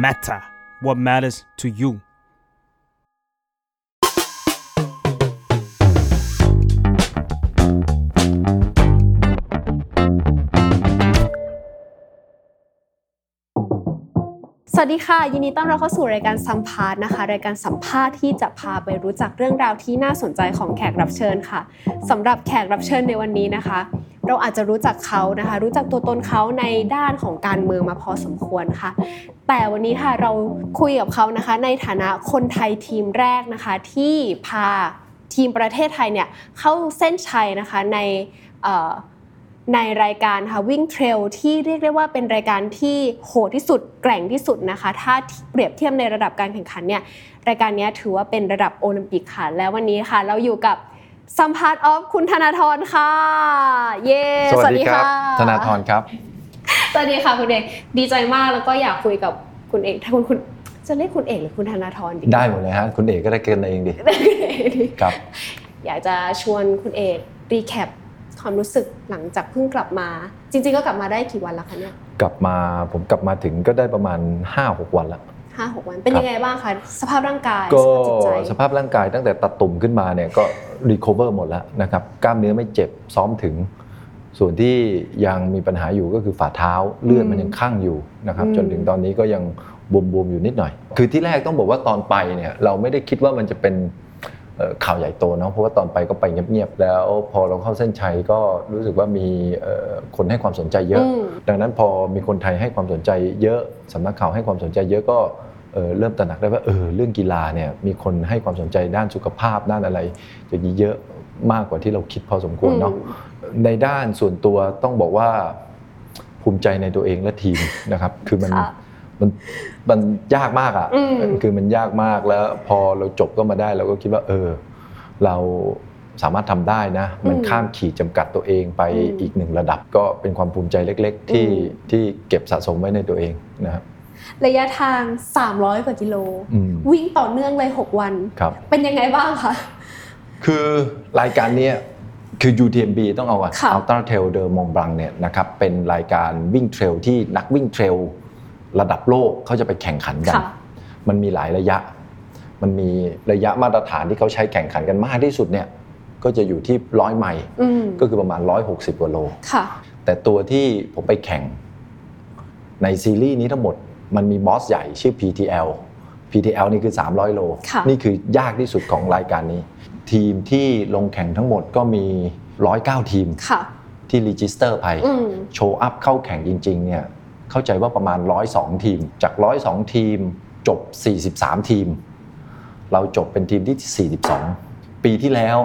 matter what matters to you สวัสดีค่ะ ยินดีต้อนรับเข้าสู่รายการสัมภาษณ์นะคะรายการสัมภาษณ์ที่จะพาไปรู้จักเรื่องราวที่น่าสนใจของแขกรับเชิญค่ะสำหรับแขกรับเชิญในวันนี้นะคะ เราอาจจะรู้จักเขานะคะ รู้จักตัวตนเขาในด้านของการเมืองมาพอสมควรค่ะ แต่วันนี้ค่ะเราคุยกับเขานะคะในฐานะคนไทยทีมแรกนะคะที่พาทีมประเทศไทยเนี่ยเข้าเส้นชัยนะคะในเอ่อในรายการค่ะวิ่งเทรลที่เรียกได้ว่าเป็นรายการที่โหดที่สุดแกร่งที่สุดนะคะ ถ้าเปรียบเทียบในระดับการแข่งขันเนี่ยรายการนี้ถือว่าเป็นระดับโอลิมปิกค่ะ แล้ววันนี้ค่ะ เราอยู่กับสัมภาษณ์ออฟคุณธนาธรค่ะ เย้สวัสดีครับธนาธรครับ สวัสดีค่ะคุณเอกดีใจมากแล้วก็อยากคุยกับคุณเอกถ้าคุณคุณจะเรียกคุณเอกหรือคุณธนาธรดีได้หมดเลยฮะคุณเอกก็ได้เกินเองดิได้คุณเอกดีครับ อยากจะชวนคุณเอกรีแคปความรู้สึกหลังจากเพิ่งกลับมา จริง ๆ ก็กลับมาได้กี่วันแล้วคะเนี่ยกลับมาผมกลับมาถึงก็ได้ประมาณ 5-6 วันแล้วห้าหกวันเป็นยังไงบ้างคะสภาพร่างกายก็สภาพจิตใจสภาพร่างกายตั้งแต่ตัดตุ่มขึ้นมาเนี่ยก็รีค o เวอร์หมดแล้วนะครับกล้ามเนื้อไม่เจ็บซ้อมถึง ส่วนที่ยังมีปัญหาอยู่ก็คือฝ่าเท้าเลือดมันยังข้างอยู่นะครับ จนถึงตอนนี้ก็ยังบวมๆอยู่นิดหน่อย คือที่แรกต้องบอกว่าตอนไปเนี่ยเราไม่ได้คิดว่ามันจะเป็นเอ่อข่าวใหญ่โตเนาะเพราะว่าตอนไปก็ไปเงียบๆแล้วพอเราเข้าเส้นชัยก็รู้สึกว่ามีเอ่อคนให้ความสนใจเยอะอืมดังนั้นพอมีคนไทยให้ความสนใจเยอะสำนักข่าวให้ความสนใจเยอะก็เอ่อเริ่มตระหนักได้ว่าเออเรื่องกีฬาเนี่ยมีคนให้ความสนใจด้านสุขภาพด้านอะไรอย่างนี้เยอะมากกว่าที่เราคิดพอสมควรเนาะ ในด้านส่วนตัวต้องบอกว่าภูมิใจในตัวเองและทีมนะครับ คือมันค่ะมันมันยากมากอะอืม คือมันยากมากแล้วพอเราจบก็มาได้เราก็คิดว่า เออ เราสามารถทำได้นะ มันข้ามขีดจำกัดตัวเองไปอีกหนึ่งระดับก็เป็นความภูมิใจเล็ก ๆ ที่ที่เก็บสะสมไว้ในตัวเองนะครับระยะทาง 300 กว่ากิโล อืมวิ่งต่อเนื่องเลย 6 วัน ครับ เป็นยังไงบ้างคะ คือรายการเนี้ย คือ UTMB ต้องเอาอะค่ะ Ultra Trail de Mont Blanc เนี่ยนะครับเป็นรายการวิ่งเทรลที่นักวิ่งเทรลระดับโลกเขาจะไปแข่งขันกัน ค่ะ มันมีหลายระยะ มันมีระยะมาตรฐานที่เขาใช้แข่งขันกันมากที่สุดเนี่ยก็จะอยู่ที่ร้อยไมล์อืมก็คือประมาณ 160กว่าโล ค่ะ แต่ตัวที่ผมไปแข่งในซีรีส์นี้ทั้งหมดมันมีบอสใหญ่ชื่อ PTL PTL นี่คือ 300 โล ค่ะ นี่คือยากที่สุดของรายการนี้ ทีมที่ลงแข่งทั้งหมดก็มี 109 ทีมค่ะที่ register ไปอืม show up เข้าแข่งจริงๆเนี่ยเข้าใจว่าประมาณ 102 ทีม จาก 102 ทีมจบ 43 ทีม เราจบเป็นทีมที่ 42 ปีที่แล้ว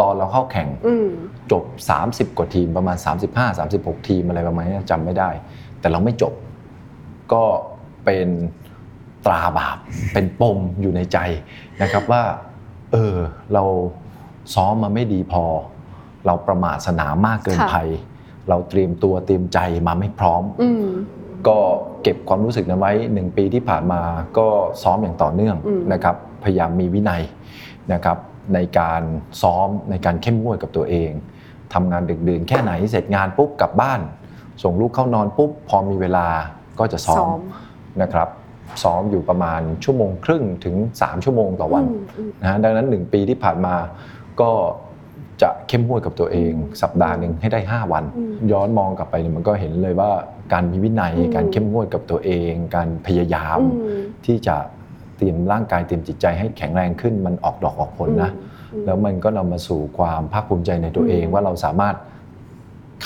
ตอนเราเข้าแข่งอืมจบ 30 กว่าทีมประมาณ 35 36 ทีมอะไรประมาณนี้จำไม่ได้ แต่เราไม่จบก็เป็นตราบาปเป็นปมอยู่ในใจนะครับว่า เออเราซ้อมมาไม่ดีพอ เราประมาทสนามมากเกินค่ะไปเราเตรียมตัวเตรียมใจมาไม่พร้อมอืมก็เก็บความรู้สึกนั้นไว้หนึ่งปีที่ผ่านมาก็ซ้อมอย่างต่อเนื่องอืมนะครับ พยายามมีวินัยนะครับในการซ้อมในการเข้มงวดกับตัวเองทำงานดึกดื่นแค่ไหนเสร็จงานปุ๊บกลับบ้าน ส่งลูกเข้านอนปุ๊บพอมีเวลาก็จะซ้อซ้อมมนะครับ ซ้อมอยู่ประมาณชั่วโมงครึ่งถึง 3 ชั่วโมงต่อวันอืมอืมนะฮะดังนั้น 1 ปีที่ผ่านมาก็จะเข้มงวดกับตัวเอง สัปดาห์หนึ่งให้ได้ 5 วันอืมย้อนมองกลับไปเนี่ยมันก็เห็นเลยว่าการมีวินัยอืมการเข้มงวดกับตัวเอง การพยายามอืมที่จะเตรียมร่างกายเตรียมจิตใจให้แข็งแรงขึ้นมันออกดอกออกผลนะอืมแล้วมันก็นำมาสู่ความภาคภูมิใจในตัวเองอืมว่าเราสามารถ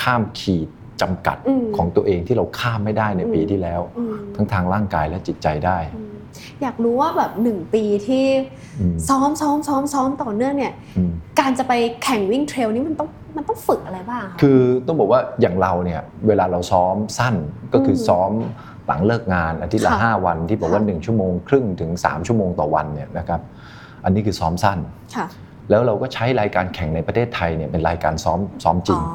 ข้ามขีด จำกัดอืมของตัวเองที่เราข้ามไม่ได้ในปีอืมที่แล้วอืมทั้งทางร่างกายและจิตใจได้อืมอยากรู้ว่าแบบหนึ่งปีที่อืมซ้อมซ้อมซ้อมซ้อมต่อเนื่องเนี่ยอืมการจะไปแข่งวิ่งเทรลนี่มันต้องมันต้องฝึกอะไรบ้างคะคือต้องบอกว่าอย่างเราเนี่ยเวลาเราซ้อมสั้นก็คืออมซ้อมหลังเลิกงานอาทิตย์ละค่ะ5วันที่บอกว่าค่ะ1ชั่วโมงครึ่งถึง 3 ชั่วโมงต่อวันเนี่ยนะครับอันนี้คือซ้อมสั้นค่ะแล้วเราก็ใช้รายการแข่งในประเทศไทยเนี่ยเป็นรายการซ้อมซ้อมจริงอ๋อ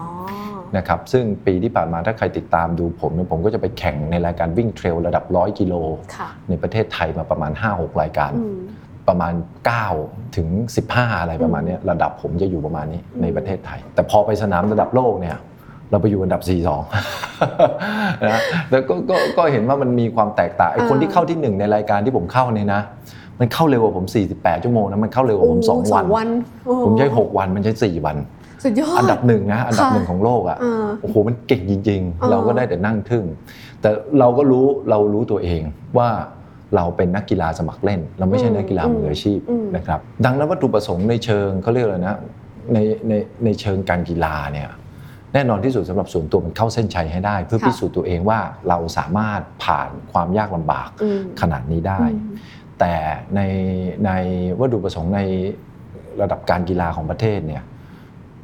นะครับซึ่งปีที่ผ่านมาถ้าใครติดตามดูผมเนี่ยผมก็จะไปแข่งในรายการวิ่งเทรลระดับ100กิโลค่ะในประเทศไทยมาประมาณ 5-6 รายการอืมประมาณ 9 ถึง 15 อะไรประมาณเนี้ยระดับผมจะอยู่ประมาณนี้อืมในประเทศไทย แต่พอไปสนามระดับโลกเนี่ยเราไปอยู่อันดับ 4 2 นะแต่ก็ก็ก็เห็นว่ามันมีความแตกต่างไอ้คนอ่าที่เข้าที่หนึ่งในรายการที่ผมเข้าเนี่ยนะมันเข้าเร็วกว่าผม 48 ชั่วโมงนะมันเข้าเร็วกว่าผมโ2วันวันโอ้ผมใช้ 6 วันมันใช้ 4 วัน สุดยอดอันดับหนึ่งนะอันดับค่ะหนึ่งของโลกอะอ่าโอ้โหมันเก่งจริงอ๋อๆเราก็ได้แต่นั่งทึ่ง แต่เราก็รู้เรารู้ตัวเองว่าเราเป็นนักกีฬาสมัครเล่น เราไม่ใช่นักกีฬามืออาชีพอืมนะครับดังนั้นวัตถุประสงค์ในเชิงเขาเรียกอะไรนะในในในเชิงการกีฬาเนี่ยแน่นอนที่สุดสำหรับส่วนตัวมันเข้าเส้นชัยให้ได้ เพื่อค่ะพิสูจน์ตัวเองว่าเราสามารถผ่านความยากลำบากอืมขนาดนี้ได้อืมแต่ในในวัตถุประสงค์ในระดับการกีฬาของประเทศเนี่ย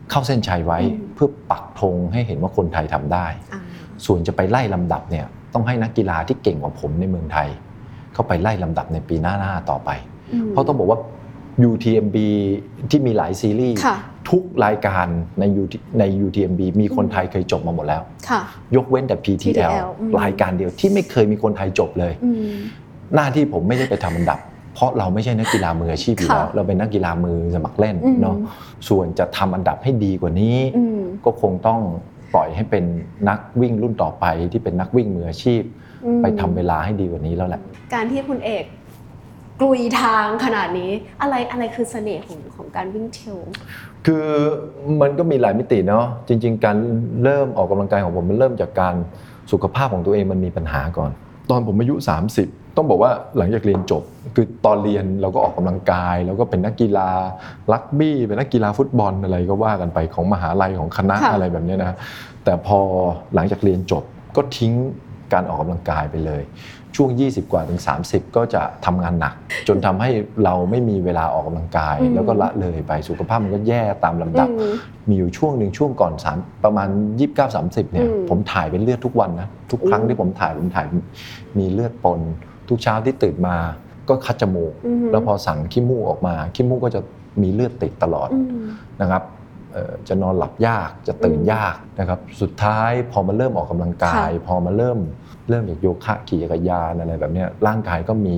เข้าเส้นชัยไว้อืมเพื่อปักธงให้เห็นว่าคนไทยทำได้อ่าส่วนจะไปไล่ลำดับเนี่ยต้องให้นักกีฬาที่เก่งกว่าผมในเมืองไทย เข้าไปไล่ลำดับในปีหน้าๆต่อไปมเพราะต้องบอกว่า UTMB ที่มีหลายซีรีส์ค่ะทุกรายการใน UT ใน UTMB มีคนไทยเคยจบมาหมดแล้วค่ะยกเว้นแต่ PTL PTL อืมรายการเดียวที่ไม่เคยมีคนไทยจบเลยอืมหน้าที่ผมไม่ได้ไปทำอันดับ เพราะเราไม่ใช่นักกีฬามืออาชีพอยู่ค่ะแล้วเราเป็นนักกีฬามือสมัครเล่นอืมเนาะส่วนจะทำอันดับให้ดีกว่านี้อืมก็คงต้องปล่อยให้เป็นนักวิ่งรุ่นต่อไปที่เป็นนักวิ่งมืออาชีพอืมไปทำเวลาให้ดีกว่านี้แล้วแหละ การที่คุณเอกกลุยทางขนาดนี้อะไรอะไรคือเสน่ห์ของของการวิ่งเทรลคือมันก็มีหลายมิติเนาะจริง ๆ การเริ่มออกกำลังกายของผมมันเริ่มจากการสุขภาพของตัวเองมันมีปัญหาก่อน ตอนผมอายุ 30 ต้องบอกว่าหลังจากเรียนจบ คือตอนเรียนเราก็ออกกำลังกาย แล้วก็เป็นนักกีฬารักบี้เป็นนักกีฬาฟุตบอลอะไรก็ว่ากันไปของมหาลัยของคณะค่ะอะไรแบบเนี้ยนะแต่พอหลังจากเรียนจบก็ทิ้งการออกกำลังกายไปเลย ช่วง 20 กว่าถึง 30 ก็จะทำงานหนัก จนทำให้เราไม่มีเวลาออกกำลังกายอืมแล้วก็ละเลยไปสุขภาพมันก็แย่ตามลำดับอืมมีอยู่ช่วงหนึ่งช่วงก่อนสามประมาณ 29 30เนี่ยอืมผมถ่ายเป็นเลือดทุกวันนะทุกครั้งโอ้ที่ผมถ่ายผมถ่ายมีเลือดปน ทุกเช้าที่ตื่นมาก็คัดจมูกอืมแล้วพอสั่งขี้มูกออกมาขี้มูกก็จะมีเลือดติดตลอดอืมนะครับเอ่อจะนอนหลับยากจะตื่นอืมยากนะครับ สุดท้ายพอมาเริ่มออกกำลังกายค่ะพอมาเริ่ม เริ่มจากโยคะขี่จักรยานอะไรแบบเนี้ยร่างกายก็มี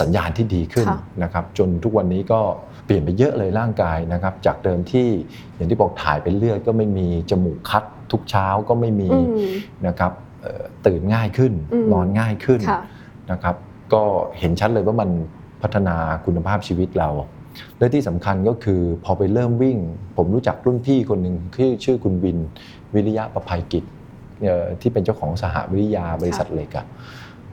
สัญญาณที่ดีขึ้นค่ะนะครับจนทุกวันนี้ก็เปลี่ยนไปเยอะเลยร่างกายนะครับจากเดิมที่อย่างที่บอกถ่ายเป็นเลือดก็ไม่มีจมูกคัดทุกเช้าก็ไม่มีอืมนะครับเอ่อตื่นง่ายขึ้นอืมนอนง่ายขึ้นค่ะนะครับก็เห็นชัดเลยว่ามันพัฒนาคุณภาพชีวิตเรา และที่สำคัญก็คือพอไปเริ่มวิ่ง ผมรู้จักรุ่นพี่คนหนึ่งที่ชื่อคุณวินวิริยะประภัยกิจเอ่อ ที่เป็นเจ้าของสหวิริยาบริษัทเหล็กอะ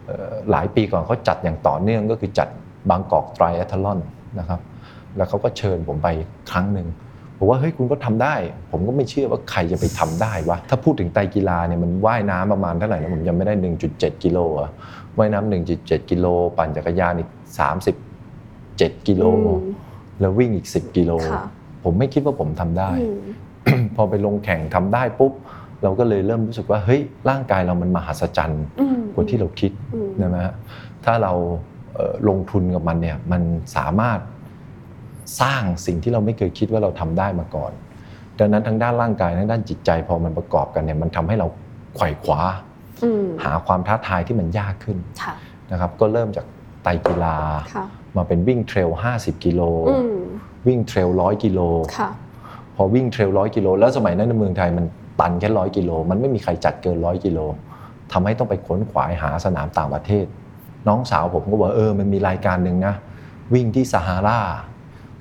เอ่อหลายปีก่อนเขาจัดอย่างต่อเนื่องก็คือจัดบางกอกไตรแอทลอนนะครับแล้วเขาก็เชิญผมไปครั้งหนึ่งบอกว่าเฮ้ยคุณก็ทำได้ ผมก็ไม่เชื่อว่าใครจะไปทำได้วะถ้าพูดถึงไตรกีฬาเนี่ยมันว่ายน้ำประมาณเท่าไหร่นะผมยังไม่ได้ 1.7 กิโลอะว่ายน้ำ1.7 กิโล ปั่นจักรยานอีก 37 กิโลอืมแล้ววิ่งอีก 10 กิโลค่ะผมไม่คิดว่าผมทำได้อืมพอไปลงแข่งทำได้ปุ๊บ เราก็เลยเริ่มรู้สึกว่าเฮ้ยร่างกายเรามันมหัศจรรย์อืมกว่าที่เราคิดอืมนะฮะถ้าเราเอ่อลงทุนกับมันเนี่ยมันสามารถสร้างสิ่งที่เราไม่เคยคิดว่าเราทำได้มาก่อน ดังนั้นทั้งด้านร่างกายทั้งด้านจิตใจพอมันประกอบกันเนี่ยมันทำให้เราไขว่คว้าอืมหาความท้าทายที่มันยากขึ้นค่ะนะครับก็เริ่มจากไตรกีฬาค่ะมาเป็นวิ่งเทรล 50 กิโลอืมวิ่งเทรลร้อยกิโลค่ะพอวิ่งเทรลร้อยกิโลแล้วสมัยนั้นในเมืองไทยมัน ตันแค่ร้อยกิโล มันไม่มีใครจัดเกินร้อยกิโลทำให้ต้องไปค้นขวายหาสนามต่างประเทศ น้องสาวผมก็บอกเออมันมีรายการหนึ่งนะ วิ่งที่ซาฮารา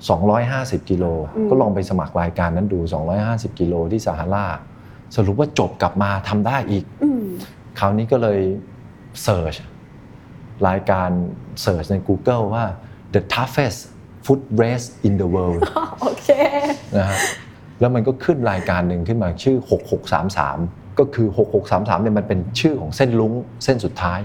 250 กิโลอืมก็ลองไปสมัครรายการนั้นดู 250 กิโลที่ซาฮาราสรุปว่าจบกลับมาทำได้อีกอืมคราวนี้ก็เลยเสิร์ชรายการเสิร์ชใน Google ว่า the toughest foot race in the world โอเคนะฮะ แล้วมันก็ขึ้นรายการหนึ่งขึ้นมาชื่อ 6633 ก็คือ 6633เนี่ยมันเป็นชื่อของเส้นลุ้งเส้นสุดท้าย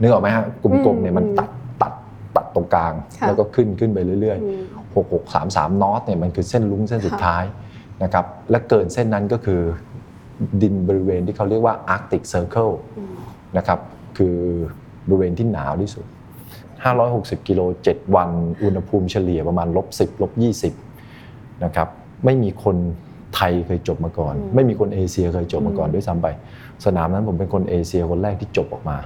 นึกออกไหมฮะกลมๆเนี่ยมันตัดตัดตัดตรงกลางค่ะแล้วก็ขึ้นขึ้นไปเรื่อยอืมๆ6633นอตเนี่ยมันคือเส้นลุ้งเส้นสุดท้ายนะครับและเกินเส้นนั้นก็คือดินบริเวณที่เขาเรียกว่า Arctic Circle อืมนะครับคือบริเวณที่หนาวที่สุด 560 กิโล 7 วัน อุณหภูมิเฉลี่ยประมาณลบ10ลบ20นะครับ ไม่มีคนไทยเคยจบมาก่อนอืมไม่มีคนเอเชียเคยจบมาก่อนอืมด้วยซ้ำไป สนามนั้นผมเป็นคนเอเชียคนแรกที่จบออกมา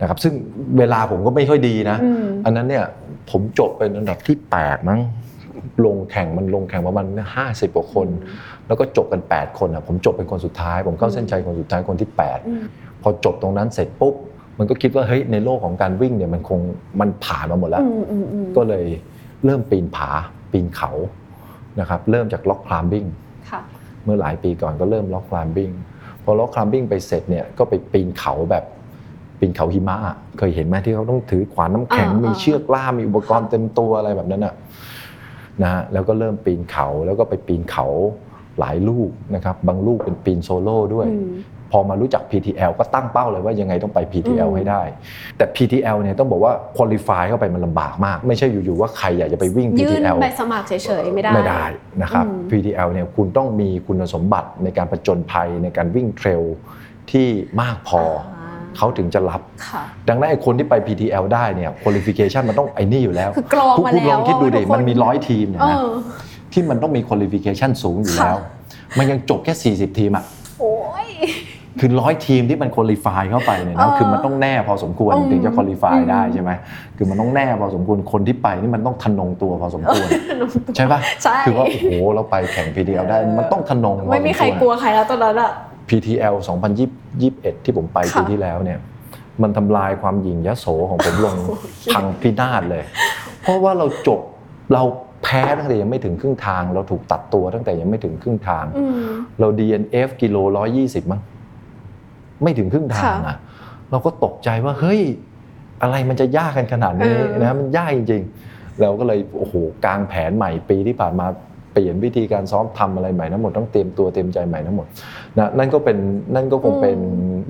นะครับซึ่งเวลาผมก็ไม่ค่อยดีนะอืมอันนั้นเนี่ยผมจบเป็นอันดับที่ 8 มั้งลงแข่งมันลงแข่งประมาณ50กว่าคน แล้วก็จบกัน 8 คนอะผมจบเป็นคนสุดท้าย ผมเข้าเส้นชัยคนสุดท้ายคนที่อืม8พอจบตรงนั้นเสร็จปุ๊บมันก็คิดว่าเฮ้ยในโลกของการวิ่งเนี่ยมันคงมันผ่านมาหมดแล้วอืมอืมอืมก็เลยเริ่มปีนผาปีนเขา นะครับเริ่มจากล็อกคลามบิ้งค่ะเมื่อหลายปีก่อนก็เริ่มล็อกคลามบิ้งพอล็อกคลามบิ้งไปเสร็จเนี่ยก็ไปปีนเขาแบบปีนเขาหิมะอะเคยเห็นไหมที่เขาต้องถือขวานน้ำแข็งอ่ามีมีเชือกล่ามมีอุปกรณ์เต็มตัวอะไรแบบนั้นอะนะฮะแล้วก็เริ่มปีนเขาแล้วก็ไปปีนเขาหลายลูกนะครับบางลูกเป็นปีนโซโล่ด้วยอืม พอมารู้จัก PTL ก็ตั้งเป้าเลยว่ายังไงต้องไป PTL อืมให้ได้ แต่ PTL เนี่ยต้องบอกว่า qualify เข้าไปมันลำบากมาก ไม่ใช่อยู่ๆว่าใครอยากจะไปวิ่งยื่น PTL ใบสมัครเฉยๆไม่ได้ไม่ได้นะครับอืม PTL เนี่ยคุณต้องมีคุณสมบัติในการประจนภัยในการวิ่งเทรลที่มากพออเขาถึงจะรับค่ะดังนั้นไอ้คนที่ไป PTL ได้เนี่ย qualification มันต้องไอ้นี่อยู่แล้วคือกรองคุณมาคุณลแล้อวงคิดดูดิทุกคนมันมีร้อยทีมเนี่ยเอนะอที่มันต้องมี qualification สูงอยู่แล้วค่ะมันยังจบแค่ 40 ทีมอะโอ้ย คือร้อยทีมที่มันคุริฟายเข้าไปเนี่ยนะเออคือมันต้องแน่พอสมควรอืมถึงจะคุริฟายอืมได้ใช่ไหมคือมันต้องแน่พอสมควรคนที่ไปนี่มันต้องทะนงตัวพอสมควรใช่ปะใช่คือว่าโอ้โหเราไปแข่ง PTL ได้มันต้องทะนงพอสไม่มีใครกลัวใครแล้วตอนนั้นอะ PTL 2021 ที่ผมไปค่ะปีที่แล้วเนี่ยมันทำลายความหยิ่งยโสของผมลงพังพินาศเลย เพราะว่าเราจบเราแพ้ตั้งแต่ยังไม่ถึงครึ่งทาง เราถูกตัดตัวตั้งแต่ยังไม่ถึงครึ่งทางอืมเรา DNF กิโลร้อยยี่สิบมั้ง ไม่ถึงครึ่งทางค่ะอะเราก็ตกใจว่าเฮ้ยอะไรมันจะยากกันขนาดนี้เออนะมันยากจริงๆเราก็เลยโอ้โหกางแผนใหม่ปีที่ผ่านมา เปลี่ยนวิธีการซ้อมทำอะไรใหม่ทั้งหมดต้องเตรียมตัวเตรียมใจใหม่ทั้งหมดนะนั่นก็เป็นนั่นก็คงเป็น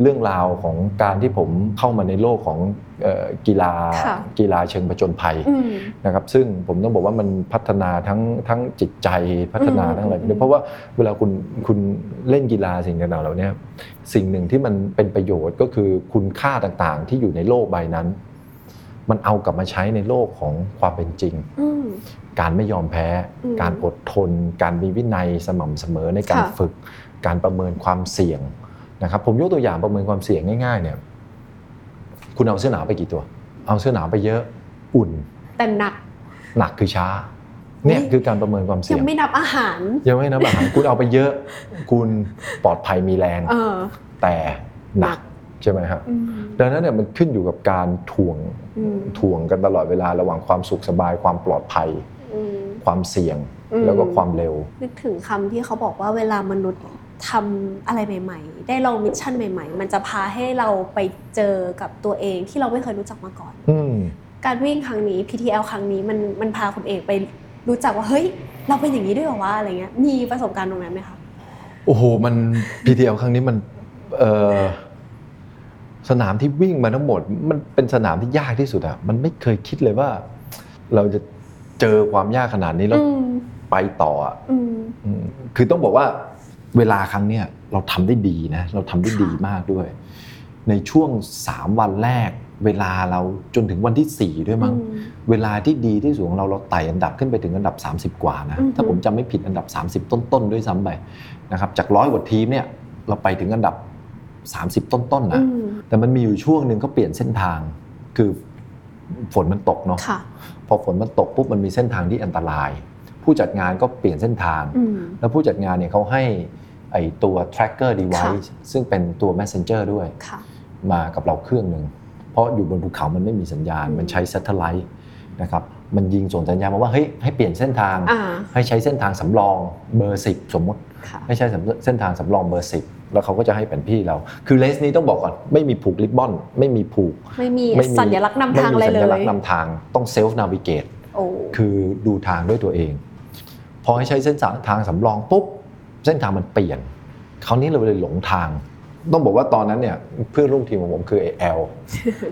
เรื่องราวของการที่ผมเข้ามาในโลกของเอ่อกีฬาค่ะกีฬาเชิงผจญภัยอืมนะครับซึ่งผมต้องบอกว่ามันพัฒนาทั้งทั้งจิตใจพัฒนาอืมทั้งอะไรอืมเพราะว่าเวลาคุณคุณเล่นกีฬาสิ่งต่างๆเหล่านี้สิ่งหนึ่งที่มันเป็นประโยชน์ก็คือคุณค่าต่างๆ ที่อยู่ในโลกใบนั้น มันเอากลับมาใช้ในโลกของความเป็นจริงอืมการไม่ยอมแพ้อืมการอดทน การมีวินัยสม่ำเสมอในการค่ะฝึก การประเมินความเสี่ยงนะครับ ผมยกตัวอย่างประเมินความเสี่ยงง่ายๆเนี่ย คุณเอาเสื้อหนาวไปกี่ตัว เอาเสื้อหนาวไปเยอะ อุ่น แต่หนัก หนักคือช้า เนี่ยอุ๊ยคือการประเมินความเสี่ยัยงงไม่นับอาหาร ยังไม่นับอาหาร คุณเอาไปเยอะ คุณปลอดภัยมีแรงเออแต่หนักใช่ไหมครับอืมดังนั้นเนี่ยมันขึ้นอยู่กับการถ่วงอืม ถ่วงกันตลอดเวลาระหว่างความสุขสบายความปลอดภัยอืมความเสี่ยงอืมแล้วก็ความเร็ว นึกถึงคำที่เขาบอกว่าเวลามนุษย์ทำอะไรใหม่ ๆ ได้ลอง mission ใหม่ ๆ มันจะพาให้เราไปเจอกับตัวเองที่เราไม่เคยรู้จักมาก่อนอืมการวิ่งครั้งนี้ PTL ครั้งนี้มันมันพาคุณเอกไปรู้จักว่าเฮ้ย เราเป็นอย่างนี้ด้วยเหรอวะอะไรเงี้ยมีประสบการณ์ตรงนั้นไหมคะโอ้โหมัน PTL ครั้งนี้มันเอ่อ สนามที่วิ่งมาทั้งหมด มันเป็นสนามที่ยากที่สุดอะมันไม่เคยคิดเลยว่า เราจะเจอความยากขนาดนี้แล้วอืมไปต่ออะอืมอืมคือต้องบอกว่าเวลาครั้งเนี้ยเราทำได้ดีนะ เราทำได้ค่ะดีมากด้วย ในช่วง3วันแรก เวลาเราจนถึงวันที่4ด้วยมั้งอืมเวลาที่ดีที่สุดของเราเราไต่อันดับขึ้นไปถึงอันดับ 30 กว่านะอือหือถ้าผมจำไม่ผิดอันดับ 30 ต้นๆด้วยซ้ำไปนะครับจากร้อยกว่าทีมเนี่ยเราไปถึงอันดับ 30 ต้นๆนะอืมแต่มันมีอยู่ช่วงหนึ่งก็เปลี่ยนเส้นทาง คือฝนมันตกเนาะค่ะพอฝนมันตกปุ๊บมันมีเส้นทางที่อันตราย ผู้จัดงานก็เปลี่ยนเส้นทางอืมแล้วผู้จัดงานเนี่ยเขาให้ไอตัว tracker device ซึ่งเป็นตัว messenger ด้วยค่ะมากับเราเครื่องหนึ่งเพราะอยู่บนภูเขามันไม่มีสัญญาณอืมมันใช้ satellite นะครับมันยิงส่งสัญญาณมาว่าเฮ้ยให้เปลี่ยนเส้นทางอ่าให้ใช้เส้นทางสำรองเบอร์10สมมติค่ะให้ใช้เส้นทางสำรองเบอร์10 แล้วเขาก็จะให้แผนที่เรา คือเลสนี้ต้องบอกก่อนไม่มีผูกริบบอน ไม่มีผูก ไม่มีไม่มีสัญลักษณ์นำทางไม่อะไรมีเลสัญลักยษณ์นำทางต้อง self navigate โอ้คือดูทางด้วยตัวเอง พอให้ใช้เส้นทางสำรองปุ๊บเส้นทางมันเปลี่ยนคราวนี้เราเลยหลงทาง ต้องบอกว่าตอนนั้นเนี่ยเพื่อนร่วมทีมของผมคือไอแอล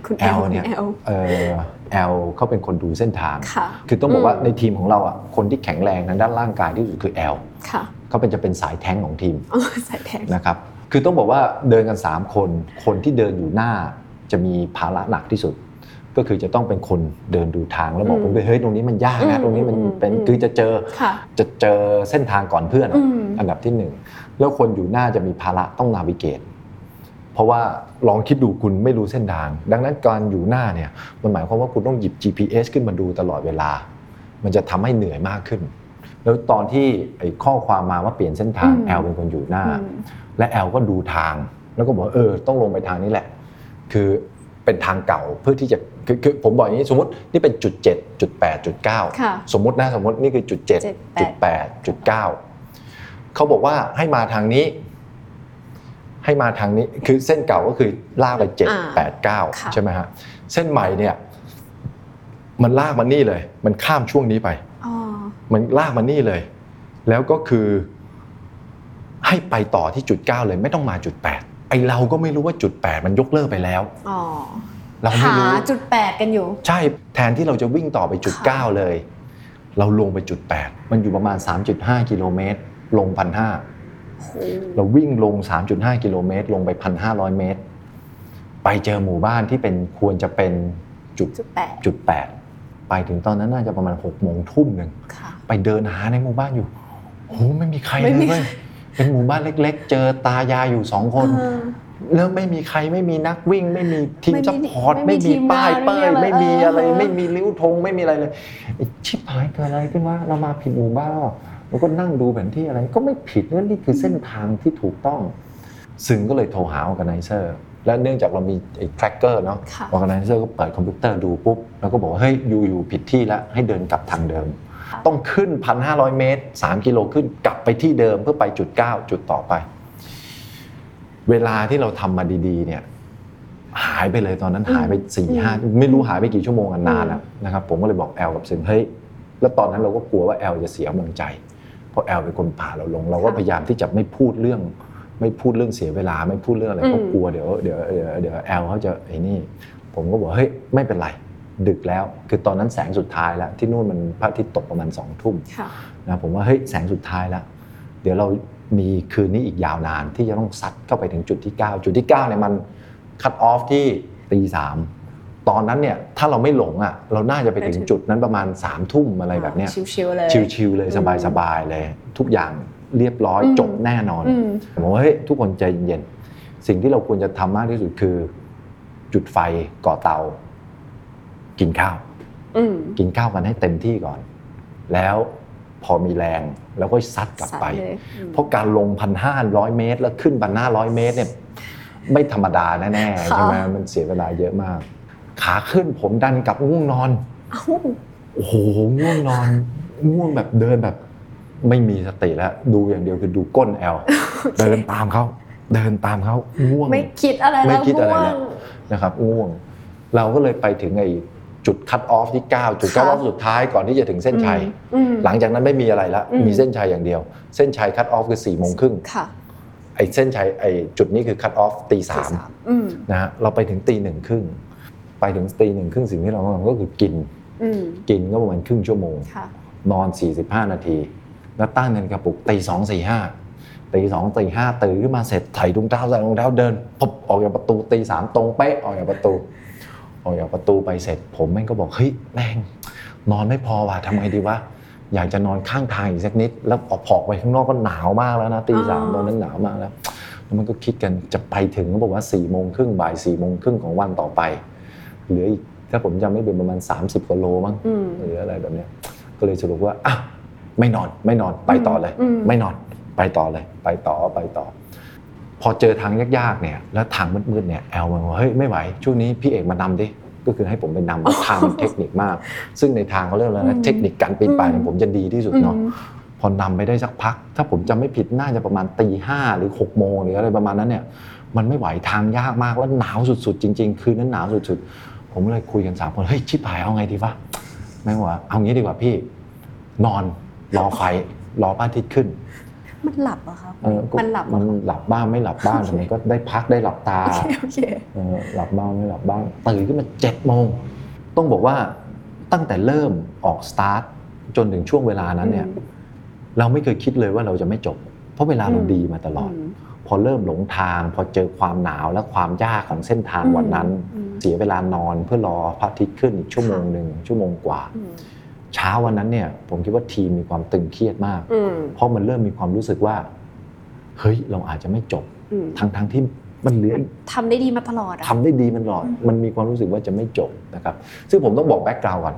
คุณแอแอลลเนี่ยแอลเออแอลเขาเป็นคนดูเส้นทางค่ะคือต้องบอกว่าอืมในทีมของเราอะคนที่แข็งแรงทางด้านร่างกายที่สุดคือแอลค่ะเขาเป็นจะเป็นสายแท้งของทีมอ๋อใส่แทงนะครับ คือต้องบอกว่าเดินกัน 3 คน คนที่เดินอยู่หน้าจะมีภาระหนักที่สุด ก็คือจะต้องเป็นคนเดินดูทางแล้วบอกอืมเพื่อนๆเฮ้ยตรงนี้มันยากอืนะมตรงนี้มันอืมเป็นอืมคือจะเจอค่ะจะเจอเส้นทางก่อนเพื่อนอะอืมอันดับที่หนึ่งแล้วคนอยู่หน้าจะมีภาระต้องนาวิเกตเพราะว่าลองคิดดูคุณไม่รู้เส้นทาง ดังนั้นการอยู่หน้าเนี่ยมันหมายความว่าคุณต้องหยิบ GPS ขึ้นมาดูตลอดเวลา มันจะทำให้เหนื่อยมากขึ้น แล้วตอนที่ไอ้ข้อความมาว่าเปลี่ยนเส้นทางอืมแอลเป็นคนอยู่หน้าอืมและแอลก็ดูทาง แล้วก็บอกเออต้องลงไปทางนี้แหละ คือเป็นทางเก่าเพื่อที่จะคือคือผมบอกอย่างนี้สมมตินี่เป็นจุด7จุด8จุดค่ะ9สมมตินะสมมตินี่คือจุด7เจ็ดจุดแปด8จุด9เขาบอกว่าให้มาทางนี้ ให้มาทางนี้คือเส้นเก่าก็คือลากไป7อ่า8ค่ะ9ใช่ไหมฮะเส้นใหม่เนี่ย มันลากมานี่เลย มันข้ามช่วงนี้ไปอ๋อ มันลากมานี่เลย แล้วก็คือ ให้ไปต่อที่จุดเก้าเลย ไม่ต้องมาจุดแปดไอเราก็ไม่รู้ว่าจุดแปดมันยกเลิกไปแล้วอ๋อเราไม่หารู้จุดแปดกันอยู่ ใช่แทนที่เราจะวิ่งต่อไปจุดค่ะเก้าเลย เราลงไปจุดแปดมันอยู่ประมาณ 3.5กิโลเมตรลงพันห้าโอ้โหเราวิ่งลง 3.5กิโลเมตรลงไปพันห้าร้อยเมตร ไปเจอหมู่บ้านที่เป็นควรจะเป็นจุดจุดแปดจุดแปด ไปถึงตอนนั้นน่าจะประมาณหกโมงทุ่มหนึ่งค่ะไปเดินหาในหมู่บ้านอยู่โอ้โหไม่มีใครไม่เลยมีเว้ยเป็นหมู่บ้านเล็ก ๆ เจอตายายอยู่สองคนเออแล้วไม่มีใครไม่มีนักวิ่ง ไม่มีทีมไม่มี support ไม่ไม่มีมีป้ายทีมงานเป้ยไม่ไม่มีมีอะอะไรไรเออไม่มีริ้วธงไม่มีอะไรเลยไอ้ชิบหายเกิดอะไรขึ้นวะเรามาผิดหมู่บ้านแล้วเราก็นั่งดูแผนที่อะไรก็ไม่ผิดนั่นนี่คือเส้นทางที่ถูกต้อง ซึ่งก็เลยโทรหา organizer และเนื่องจากเรามีไอ้ tracker เนาะ ค่ะ organizer ก็เปิดคอมพิวเตอร์ดูปุ๊บ แล้วก็บอกว่าเฮ้ยอยู่อยู่ผิดที่แล้วให้เดินกลับทางเดิม ต้องขึ้น 1,500 เมตร 3 กิโลขึ้นกลับไปที่เดิมเพื่อไปจุด 9 จุดต่อไป เวลาที่เราทำมาดีๆ เนี่ย หายไปเลยตอนนั้นหายไป4ี่ห้าไม่รู้หายไปกี่ชั่วโมงกันนานแล้วนะครับ ผมก็เลยบอกแอลกับซึงเฮ้ยแล้วตอนนั้นเราก็กลัวว่าแอลจะเสียกำลังใจ เพราะแอลเป็นคนพาเราลง เราก็ค่ะพยายามที่จะไม่พูดเรื่อง ไม่พูดเรื่องเสียเวลาไม่พูดเรื่องอะไรอืมเพราะกลัวเดี๋ยวเดี๋ยวเดี๋ยวเดี๋ยวแอลเขาจะไอ้นี่ ผมก็บอกเฮ้ยไม่เป็นไร ดึกแล้ว คือตอนนั้นแสงสุดท้ายแล้วที่นู่นมันพระอาทิตย์ตกประมาณสองทุ่มค่ะนะผมว่าเฮ้ยแสงสุดท้ายแล้ว เดี๋ยวเรามีคืนนี้อีกยาวนานที่จะต้องซัดเข้าไปถึงจุดที่ 9 จุดที่9เนี่ยมันคัตออฟที่ตีสามตอนนั้นเนี่ยถ้าเราไม่หลงอะเราน่าจะไปถึงไปถึงจุดนั้นประมาณ3ามทุ่มอะไรแบบเนี้ยชิวๆเลยชิลๆเลยอืมสบายๆเลย ทุกอย่าง เรียบร้อยอืมจบแน่นอนอืมผมว่าเฮ้ยทุกคนใจเย็นๆสิ่งที่เราควรจะทำมากที่สุดคือ จุดไฟก่อเตา กินข้าวอืมกินข้าวกันให้เต็มที่ก่อน แล้วพอมีแรงแล้วก็ซัดกลับไปซัดเลยอืมเพราะการลงพันห้าร้อยเมตร แล้วขึ้นพันห้าร้อยเมตร เนี่ย ไม่ธรรมดาแน่ๆค่ะใช่ไหมมันเสียเวลาเยอะมาก ขาขึ้นผมดันกลับง่วงนอนเอ้าโอ้โหง่วงนอนง่วงแบบเดินแบบ ไม่มีสติแล้ว ดูอย่างเดียวคือดูก้นแอลเดินตามเขาเดินตามเขาง่วงไม่คิดอะไรไม่แล้วคิดอะไรง่วแล้วงนะครับง่วง เราก็เลยไปถึงไอ้จุด cut off ที่ 9 จุด cut off ค่ะสุดท้ายก่อนที่จะถึงเส้นชัยอืมหลังจากนั้นไม่มีอะไรละอืมมีเส้นชัยอย่างเดียว เส้นชัย cut off คือ4ี่โมงครึ่งค่ะไอ้เส้นชัยไอ้จุดนี้คือ cut off ตีสามอืมนะฮะเราไปถึงตีหนึ่งครึ่งไปถึงตีหนึ่งครึ่งสิ่งที่เราต้องทำก็คือกินอืมกินก็ประมาณครึ่งชั่วโมงค่ะนอน 45 นาที แล้วตั้งนาฬิกาปลุกตีสองสี่ห้าตีสองตีห้าตื่นขึ้นมาเสร็จไถ่ถุงเท้าใส่รองเท้าเดินปุ๊บออกจากประตูตีสามตรงเป๊ะออกจากประตู ออกจากประตูไปเสร็จ ผมแม่งก็บอกเฮ้ยแม่งนอนไม่พอว่ะทำไงดีวะอยากจะนอนข้างทางอีกสักนิด แล้วออกผอกไปข้างนอกก็หนาวมากแล้วนะตีสามอ่าตอนนั้นหนาวมากแล้วแล้วมันก็คิดกันจะไปถึงก็บอกว่า4ี่โมงครึ่งบ่ายสี่โมงครึ่งของวันต่อไปเหลืออีกถ้าผมจำไม่เป็นประมาณ 30กว่าโลมั้งอืมหรืออะไรแบบเนี้ยก็เลยสรุปว่าอะ ไม่นอนไม่นอนไปต่อเลยอืมไม่นอนไปต่อเลย ไปต่อไปต่อ พอเจอทางยากๆเนี่ย แล้วทางมืดๆเนี่ยแอลมันบอกเฮ้ยไม่ไหวช่วงนี้พี่เอกมานำดิก็คือให้ผมไปนำเพราะทางมันเทคนิคมาก ซึ่งในทางเขาเรียกอะไรอืนะมเทคนิคการปีนป่ายเนี่ยอืมผมจะดีที่สุดเนาะอืมพอนำไปได้สักพัก ถ้าผมจำไม่ผิดน่าจะประมาณตีห้าหรือหกโมงหรืออะไรประมาณนั้นเนี่ย มันไม่ไหวทางยากมากแล้วหนาวสุดๆ จริง ๆ คืนนั้นหนาวสุดๆ ผมเลยคุยกันสามคนเฮ้ยชิบหายเอาไงดีวะแม่งว่าเอางี้ดีกว่าพี่ นอน รอไฟรอพระอาทิตย์ขึ้น มันหลับเหรอะคะเออก็มันหลับเหรมัอนคะหลับบ้างไม่หลับบ้างแต่มันก็ได้พักได้หลับตาโอเคโอเคเออหลับบ้างไม่หลับบ้างตื่นขึ้นมาเจ็ดโมงต้องบอกว่าตั้งแต่เริ่มออกสตาร์ทจนถึงช่วงเวลานั้นเนี่ย เราไม่เคยคิดเลยว่าเราจะไม่จบ เพราะเวลาเราอืมดีมาตลอดมพอเริ่มหลงทาง พอเจอความหนาวและความยากของเส้นทางอืมวันนั้นอืมเสียเวลานอนเพื่อรอพระอาทิตย์ขึ้นอีกชั่วโมงค่ะหนึ่งชั่วโมงกว่าอืม เช้าวันนั้นเนี่ย ผมคิดว่าทีมมีความตึงเครียดมากอืมเพราะมันเริ่มมีความรู้สึกว่า เฮ้ยเราอาจจะไม่จบอืมทั้งทั้งที่มันเหลืออีกทำได้ดีมาตลอดอะทำได้ดีมันหลอด มันมีความรู้สึกว่าจะไม่จบนะครับ ซึ่งผมต้องบอกแบ็กกราวด์ก่อน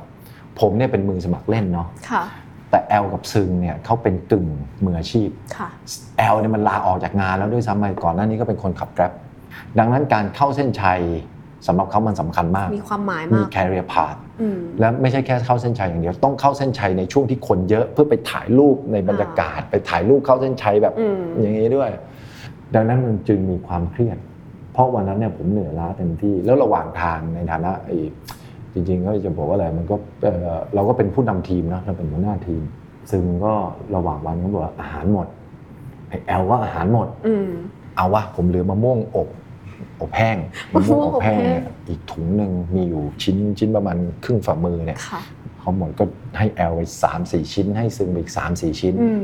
ผมเนี่ยเป็นมือสมัครเล่นเนาะค่ะแต่แอลกับซึงเนี่ยเขาเป็นกึ่งมืออาชีพค่ะแอลเนี่ยมันลาออกจากงานแล้วด้วยซ้ำไปก่อนหน้านี้ก็เป็นคนขับแกร็บดังนั้นการเข้าเส้นชัย สำหรับเขามันสำคัญมาก มีความหมายมีมากแคริเอร์พาธอืมและไม่ใช่แค่เข้าเส้นชัยอย่างเดียว ต้องเข้าเส้นชัยในช่วงที่คนเยอะเพื่อไปถ่ายรูปในบรรยากาศ ไปถ่ายรูปเข้าเส้นชัยแบบอืมอย่างนี้ด้วย ดังนั้นมันจึงมีความเครียด เพราะวันนั้นเนี่ยผมเหนื่อยล้าเต็มที่ แล้วระหว่างทางในฐานะไอ้จริงๆก็จะบอกว่าอะไรมันก็เอ่อเราก็เป็นผู้นำทีมนะเราเป็นหัวหน้าทีม ซึ่งก็ระหว่างวันก็บอกว่าอาหารหมดไอ้แอลก็อาหารหมดอืมเอาวะผมเหลือมะม่วงอบ อบแห้งมะม่วงอบแห้งเนี่ยอีกถุงหนึ่งมีอยู่ชิ้นชิ้นประมาณครึ่งฝ่ามือเนี่ยค่ะเขาหมดก็ให้แอลไปสามสี่ชิ้น ให้ซึงไปอีกสามสี่ชิ้นอืม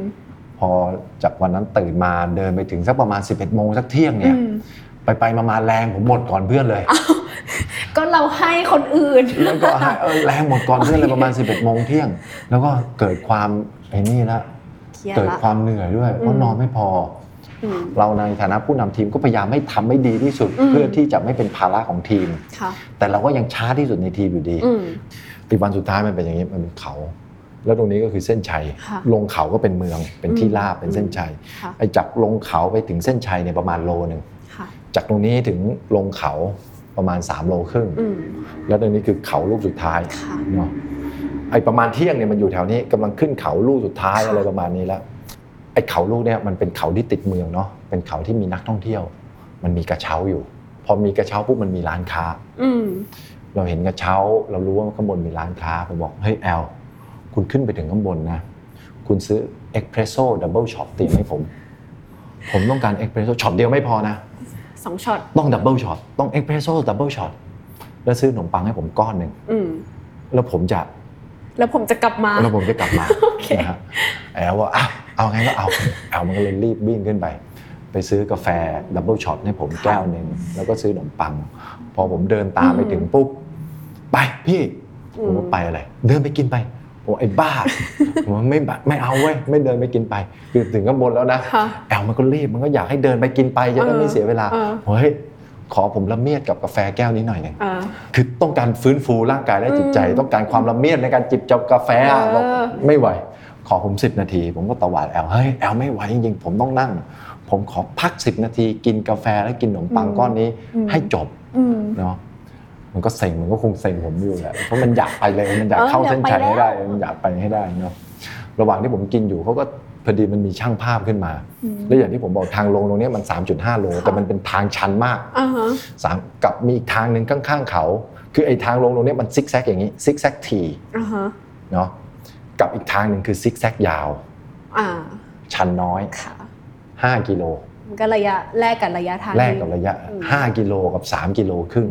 พอจากวันนั้นตื่นมาเดินไปถึงสักประมาณ11โมงสักเที่ยงเนี่ยอืมไปไปมามาแรงผมหมดก่อนเพื่อนเลย ก็เราให้คนอื่นแล้วก็ให้เออแรงหมดก่อนเพื่อนเลยประมาณ11โมงเที่ยง แล้วก็เกิดความไอ้นี่ละเครียดเกิดละความเหนื่อยด้วยเพอืราะมนอนไม่พออืม เราในฐานะผู้นำทีมก็พยายามให้ทำให้ดีที่สุดอืมเพื่อที่จะไม่เป็นภาระของทีมค่ะแต่เราก็ยังช้าที่สุดในทีมอยู่ดีอืมอีกวันสุดท้ายมันเป็นอย่างนี้มันเป็นเขา แล้วตรงนี้ก็คือเส้นชัยค่ะลงเขาก็เป็นเมืองเป็นที่ราบเป็นเส้นชัยค่ะไอ้จากลงเขาไปถึงเส้นชัยเนี่ยประมาณโลหนึ่งค่ะจากตรงนี้ถึงลงเขาประมาณ3โลครึ่งอืมแล้วตรงนี้คือเขาลูกสุดท้ายค่ะเนาะไอ้ประมาณเที่ยงเนี่ยมันอยู่แถวนี้กำลังขึ้นเขาลูกสุดท้ายค่ะอะไรประมาณนี้แล้ว ไอ้เขาลูกเนี่ยมันเป็นเขาที่ติดเมืองเนาะเป็นเขาที่มีนักท่องเที่ยว มันมีกระเช้าอยู่ พอมีกระเช้าปุ๊บมันมีร้านค้าอืมเราเห็นกระเช้า เรารู้ว่าข้างบนมีร้านค้าผมบอกเฮ้ยแอลคุณขึ้นไปถึงข้างบนนะคุณซื้อเอ็กเพรสโซ่ double shot เตรียมให้ผม ผมต้องการเอ็กเพรสโซ่ช็อตเดียวไม่พอนะสองช็อตต้อง double shot ต้องเอ็กเพรสโซ่ double shot แล้วซื้อขนมปังให้ผมก้อนหนึ่งอืมแล้วผมจะ แล้วผมจะกลับมา แล้วผมจะกลับมาโอเคนะฮะแอลว่าอะ เอาไงก็เอาแอลมันก็เลยรีบวิ่งขึ้นไป ไปซื้อกาแฟ double shot ให้ผมแก้วหนึ่งแล้วก็ซื้อขนมปัง พอผมเดินตามไปถึงปุ๊บไปพี่ผมว่าไปอะไรเดินไปกินไปผมบอกไอ้บ้าผมว่าไม่บไม่เอาเว้ยไม่เดินไปกินไปคือถึงข้างบนแล้วนะค่ะแอลมันก็รีบมันก็อยากให้เดินไปกินไปจะได้ไม่เสียเวลาเออเฮ้ยขอผมละเมียดกับกาแฟแก้วนี้หน่อยหนึ่งอ่าคือต้องการฟื้นฟูร่างกายและจิตใจอืมต้องการความละเมียดในการจิบจับกาแฟอะเออบอกไม่ไหว ขอผม 10 นาที ผมก็ตวาดแอลเฮ้ยแอลไม่ไหวจริงๆผมต้องนั่ง ผมขอพัก 10 นาที กินกาแฟแล้วกินขนมปังก้อนนี้ให้จบอืมเนาะมันก็เซ็งมันก็คงเซ็งผมอยู่แหละเพราะมันอยากไปเลยมันอยากเออเข้าเส้นชัยอยากไปให้ได้แล้วมันอยากไปให้ได้เนาะระหว่างที่ผมกินอยู่เขาก็พอดีมันมีช่างภาพขึ้นมาอืมแล้วอย่างที่ผมบอกทางลงตรงเนี้ยมัน 3.5 โลค่ะแต่มันเป็นทางชันมากอ่าฮะสามกับมีอีกทางหนึ่งข้างๆเขา คือไอ้ทางลงตรงเนี้ยมันซิกแซกอย่างนี้ซิกแซกทีอ่าฮะเนาะ กับอีกทางหนึ่งคือซิกแซกยาว อ่าชันน้อยค่ะ5กิโลมันก็ระยะแลกกับระยะทางแลกกับระยะอืม5กิโลกับ3กิโลครึ่ง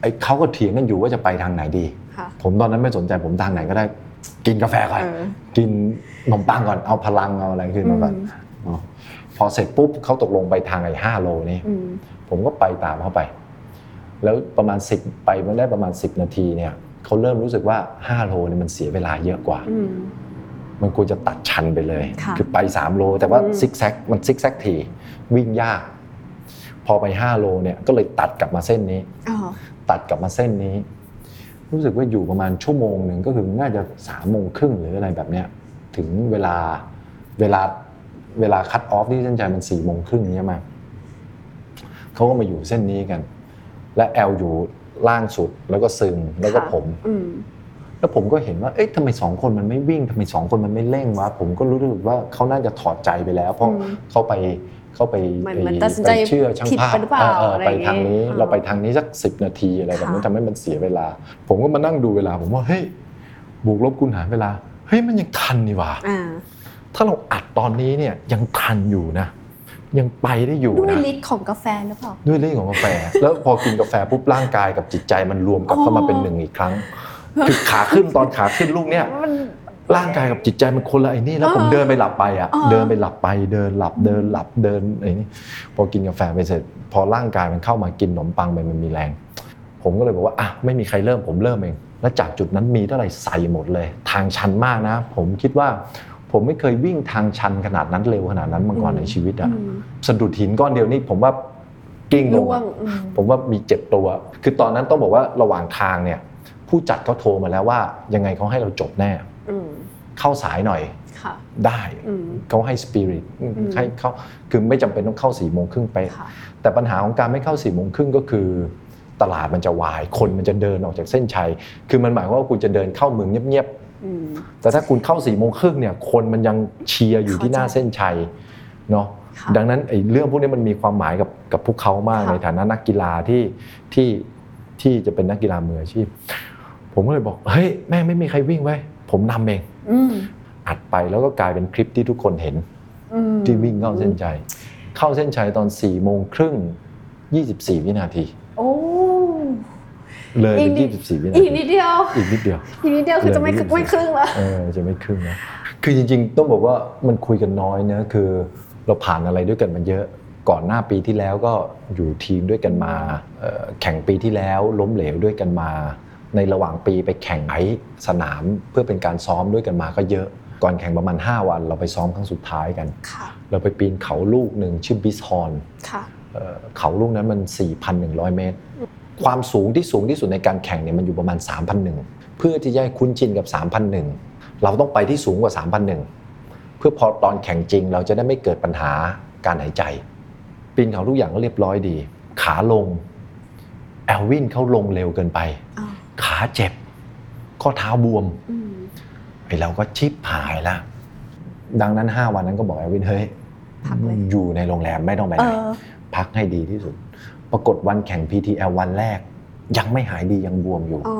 ไอ้เขาก็เถียงกันอยู่ว่าจะไปทางไหนดีค่ะผมตอนนั้นไม่สนใจผมทางไหนก็ได้ กินกาแฟก่อนเออกินขนมปังก่อนเอาพลังเอาอะไรขึ้นมาก่อนอืมเนาะพอเสร็จปุ๊บเขาตกลงไปทางไอ้ห้าโลนี้อืมผมก็ไปตามเขาไป แล้วประมาณ10ไปมาได้ประมาณ10นาทีเนี่ย เขาเริ่มรู้สึกว่า5โลเนี่ยมันเสียเวลาเยอะกว่าอืมมันควรจะตัดชันไปเลยค่ะอไป3โล แต่ว่าอืมซิกแซกมันซิกแซกทีวิ่งยาก พอไป5โลเนี่ยก็เลยตัดกลับมาเส้นนี้อ๋อตัดกลับมาเส้นนี้ รู้สึกว่าอยู่ประมาณชั่วโมงหนึ่งก็คือน่าจะสามโมงครึ่งหรืออะไรแบบเนี้ยถึงเวลาเวลาเวลา cut off ที่เส้นชัยมันสี่โมงครึ่งใช่ไหมเขาก็มาอยู่เส้นนี้กัน และแอลอยู่ ล่างสุดแล้วก็ซึงแล้วก็ค่ะผมอืมแล้วผมก็เห็นว่า เอ๊ะทำไมสองคนมันไม่วิ่งทำไมสองคนมันไม่เร่งวะผมก็รู้สึกว่าเขาน่าจะถอดใจไปแล้ว เพราะอืมเขาไปเขาไปเหมือนไอ้เหมือนตัดสินใจไปเชื่อช่างผิดภาพไปหรือเปล่าเอออะไรไปอย่างงี้ทางนี้อ่าเราไปทางนี้สักสิบนาทีอะไรแบบนี้ค่ะทำให้มันเสียเวลา ผมก็มานั่งดูเวลา ผมว่าเฮ้ยบวกลบคูณหารเวลาเฮ้ยมันยังทันนี่หว่าอ่าถ้าเราอัดตอนนี้เนี่ยยังทันอยู่นะ ยังไปได้อยู่ด้วยนะฤทธิ์ของกาแฟหรือเปล่าด้วยเรื่องของกาแฟ แล้วพอกินกาแฟปุ๊บร่างกายกับจิตใจมันรวมกลับเข้ามาเป็นหนึ่งอีกครั้งคือขาขึ้นตอนขาขึ้นลูกเนี่ยมันร่างกายกับจิตใจมันคนละไอ้นี่แล้วผมเออเดินไปหลับไปอะเออเดินไปหลับไปเดินหลับเดินหลับเดินไอ้นี่พอกินกาแฟไปเสร็จ พอร่างกายมันเข้ามากินขนมปังไปมันมีแรง ผมก็เลยบอกว่าอะไม่มีใครเริ่มผมเริ่มเอง แล้วจากจุดนั้นมีเท่าไหร่ใส่หมดเลย ทางชันมากนะ ผมคิดว่า ผมไม่เคยวิ่งทางชันขนาดนั้นเร็วขนาดนั้นมาก่อนในชีวิตอะอืมสะดุดหินก้อนเดียวนี่ผมว่ากิ้งลงร่วอะงอืมผมว่ามีเจ็บตัว คือตอนนั้นต้องบอกว่าระหว่างทางเนี่ย ผู้จัดเขาโทรมาแล้วว่า ยังไงเขาให้เราจบแน่อืมเข้าสายหน่อยค่ะได้อืมเขาให้สปิริตให้เข้าคือไม่จำเป็นต้องเข้าสี่โมงครึ่งไปค่ะแต่ปัญหาของการไม่เข้าสี่โมงครึ่งก็คือ ตลาดมันจะวาย คนมันจะเดินออกจากเส้นชัย คือมันหมายความว่าคุณจะเดินเข้าเมืองเงียบอืมๆ แต่ถ้าคุณเข้าสี่โมงครึ่งเนี่ยคนมันยังเชียร์อยู่ที่หน้าเข้าใจเส้นชัยเนาะค่ะดังนั้นไอ้เรื่องพวกนี้มันมีความหมายกับกับพวกเขามากค่ะในฐานะนักกีฬาที่ที่ที่จะเป็นนักกีฬามืออาชีพ ผมก็เลยบอกเฮ้ยแม่งไม่มีใครวิ่งไว้ยผมนำเองอืมอัดไปแล้วก็กลายเป็นคลิปที่ทุกคนเห็นอืมที่วิ่งเข้าเส้นชัยเข้าเส้นชัยตอน4ี่โมงครึ่ง24 วินาที โอ้ เลยอีเป็กนนิด24วินาอีกทีนิดเดียว อีกนิดเดียวอีกนิดเดียวคือจะไม่เลยไม่ครึ่งแล้วเออจะไม่ครึ่งนะคือจริง ๆ ต้องบอกว่ามันคุยกันน้อยนะคือเราผ่านอะไรด้วยกันมาเยอะก่อนหน้าปีที่แล้วก็อยู่ทีมด้วยกันมาเอ่อแข่งปีที่แล้วล้มเหลวด้วยกันมา ในระหว่างปีไปแข่งไอสนามเพื่อเป็นการซ้อมด้วยกันมาก็เยอะ ก่อนแข่งประมาณ 5 วัน เราไปซ้อมครั้งสุดท้ายกันค่ะเราไปปีนเขาลูกหนึ่งชื่อบิสฮอนค่ะเอ่อเขาลูกนั้นมัน 4,100 เมตร ความสูงที่สูงที่สุดในการแข่งเนี่ยมันอยู่ประมาณ 3,001 เพื่อที่จะให้คุ้นชินกับ 3,001 เราต้องไปที่สูงกว่า 3,001 เพื่อพอตอนแข่งจริงเราจะได้ไม่เกิดปัญหาการหายใจ ปีนเขาทุกอย่างก็เรียบร้อยดี ขาลงแอลวินเขาลงเร็วเกินไปอ๋อขาเจ็บ ข้อเท้าบวมอืมไอเราก็ชิปหายละดังนั้น 5 วันนั้นก็บอกแอลวินเฮ้ยพักเลยอยู่ในโรงแรมไม่ต้องไปเอไหนอพักให้ดีที่สุด ปรากฏวันแข่ง PTL วันแรก ยังไม่หายดียังบวมอยู่อ๋อ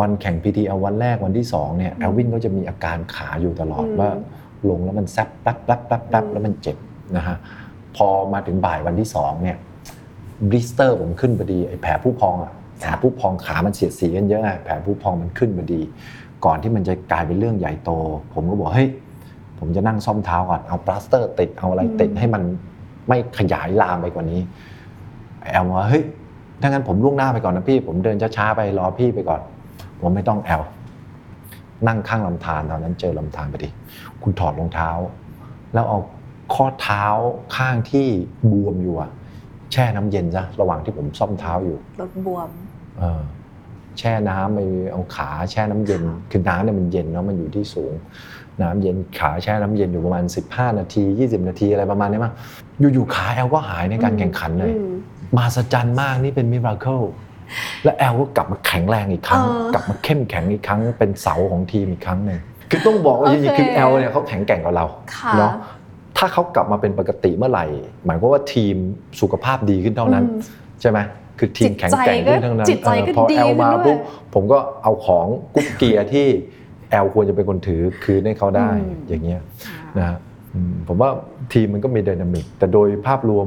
วันแข่ง PTL วันแรกวันที่2เนี่ยแอลวิ่งก็จะมีอาการขาอยู่ตลอดอืมว่าลงแล้วมันแซบแป๊บแป๊บแป๊บแป๊บอืมแล้วมันเจ็บนะฮะพอมาถึงบ่ายวันที่2เนี่ย blister ผมขึ้นพอดีไอ้แผลผู้พองอะแผลผู้พองขามันเสียดสีกันเยอะอะแผลพุพองมันขึ้นพอดี ก่อนที่มันจะกลายเป็นเรื่องใหญ่โต ผมก็บอกเฮ้ยผมจะนั่งซ่อมเท้าก่อนเอาพลาสเตอร์ติดเอาอะไรติดให้มันไม่ขยายลามไปกว่านี้ แอลว่าเฮ้ยถ้างั้นผมล่วงหน้าไปก่อนนะพี่ ผมเดินช้าๆไปรอพี่ไปก่อน ผมไม่ต้องแอลนั่งข้างลำธารตอนนั้นเจอลำธารพอดีคุณถอดรองเท้า แล้วเอาข้อเท้าข้างที่บวมอยู่อะแช่น้ำเย็นซะระหว่างที่ผมซ่อมเท้าอยู่ลดบวม เออ แช่น้ำไปเอาขาแช่น้ำเย็นค่ะคือน้ำเนี่ยมันเย็นเนาะมันอยู่ที่สูง น้ำเย็นขาแช่น้ำเย็นอยู่ประมาณ 15 นาที 20 นาทีอะไรประมาณนี้มั้งอยู่ๆขาแอลก็หายในการแข่งขันเลยอื มมหัศจรรย์มากนี่เป็น miracle และแอลก็กลับมาแข็งแรงอีกครั้งเออกลับมาเข้มแข็งอีกครั้ง เป็นเสาของทีมอีกครั้งหนึ่งคือต้องบอกว่าโอจเคริงๆคือแอลเนี่ยเขาแข็งแกร่งกว่าเราค่ะเนาะถ้าเขากลับมาเป็นปกติเมื่อไหร่ หมายความว่าทีมสุขภาพดีขึ้นเท่านั้นอืมใช่ไหมคือทีมแข็งแกร่งขึ้นเท่านั้นจิตใจก็เออพอดีแอลมาขึ้นด้วยปุ๊บผมก็เอาของ cook gear ที่แอลควรจะเป็นคนถือคืนให้เขาได้อืมอย่างเงี้ยนะฮะอืมผมว่าทีมมันก็มี dynamic แต่โดยภาพรวม